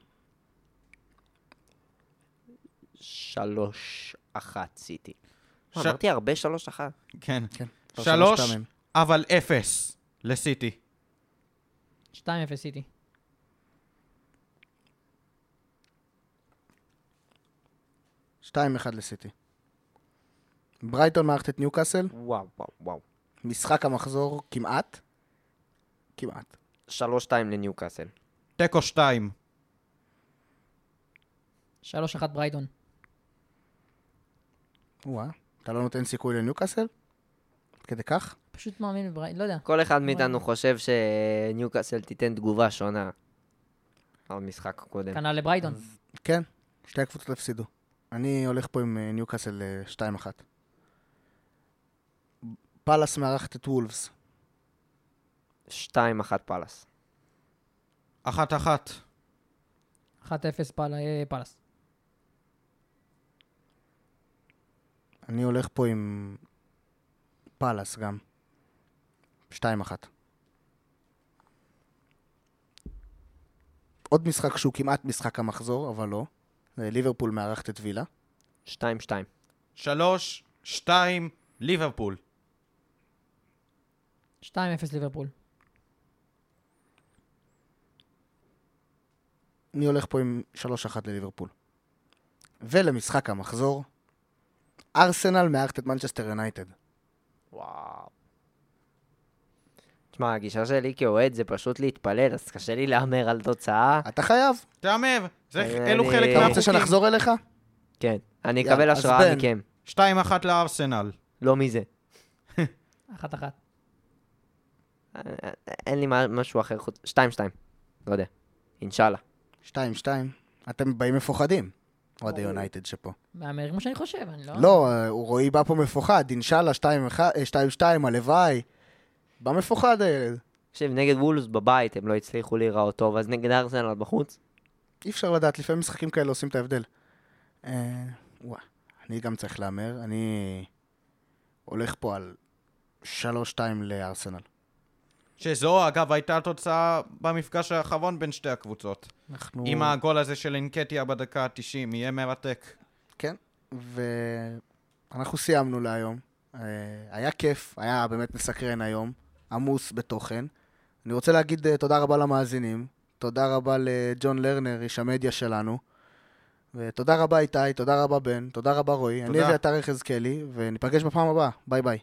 3-1 סיטי. ש- אמרתי הרבה 3-1. כן. כן. שלוש. אבל אפס לסיטי. 2-0 סיטי. שתיים אחד לסיטי. ברייטון מארחת את ניוקאסל. וואו, וואו, וואו. משחק המחזור כמעט. כמעט. 3-2 לניוקאסל. תיקו 2. 3-1 ברייטון. וואה, אתה לא נותן סיכוי לניוקאסל? כדי כך? פשוט מאמין בברייטון, לא יודע. כל אחד מאיתנו חושב שניוקאסל תיתן תגובה שונה על המשחק הקודם. כנ"ל לברייטון. כן, שתי הקבוצות הפסידו. אני הולך פה עם אה, ניוקאסל אה, 2-1. פאלאס מארחת את וולפס. 2-1 פאלאס. 1-1. 1-0 פאל- אה, פאלאס. אני הולך פה עם פאלאס גם. 2-1. עוד משחק שהוא כמעט משחק המחזור, אבל לא. ליברפול מארחת את וילה. 2-2. 3, 2, ליברפול. 2-0 ליברפול. אני הולך פה עם 3-1 לליברפול. ולמשחק המחזור, ארסנל מארחת את מנצ'סטר יונייטד. וואו. תשמע, הגישה שלי כאוהד זה פשוט להתפלל, אז קשה לי להמר על תוצאה. אתה חייב. תהמר, זה- אני- אלו חלק אתה אתה רוצה מהחוקים. שנחזור אליך? כן. אני אקבל השראה. מכם. 2-1 לארסנל. לא מזה. 1-1. אין לי מה- משהו אחר חוץ... 2-2. לא יודע. אינשאללה. 2-2. אתם באים מפוחדים. אוהדי יונייטד שפה. מהמר כמו שאני חושב, אני לא... לא, אה, הוא רועי בא פה מפוחד, אינשאללה 2-2, הלוואי. בא מפוחד הילד. תקשיב, נגד וולס בבית הם לא הצליחו להיראות טוב, אז נגד ארסנל בחוץ? אי אפשר לדעת, לפעמים משחקים כאלה עושים את ההבדל. אה, וואי, אני גם צריך להמר, אני הולך פה על 3-2 לארסנל. שזו, אגב, הייתה התוצאה במפגש האחרון בין שתי הקבוצות. אנחנו... עם הגול הזה של אינקטיה בדקה ה-90, יהיה מרתק. כן, ואנחנו סיימנו להיום. אה, היה כיף, היה באמת מסקרן היום, עמוס בתוכן. אני רוצה להגיד אה, תודה רבה למאזינים, תודה רבה לג'ון לרנר, איש המדיה שלנו, ותודה רבה איתי, תודה רבה בן, תודה רבה רועי. אני תודה. אביתר יחזקאלי, וניפגש בפעם הבאה. ביי ביי.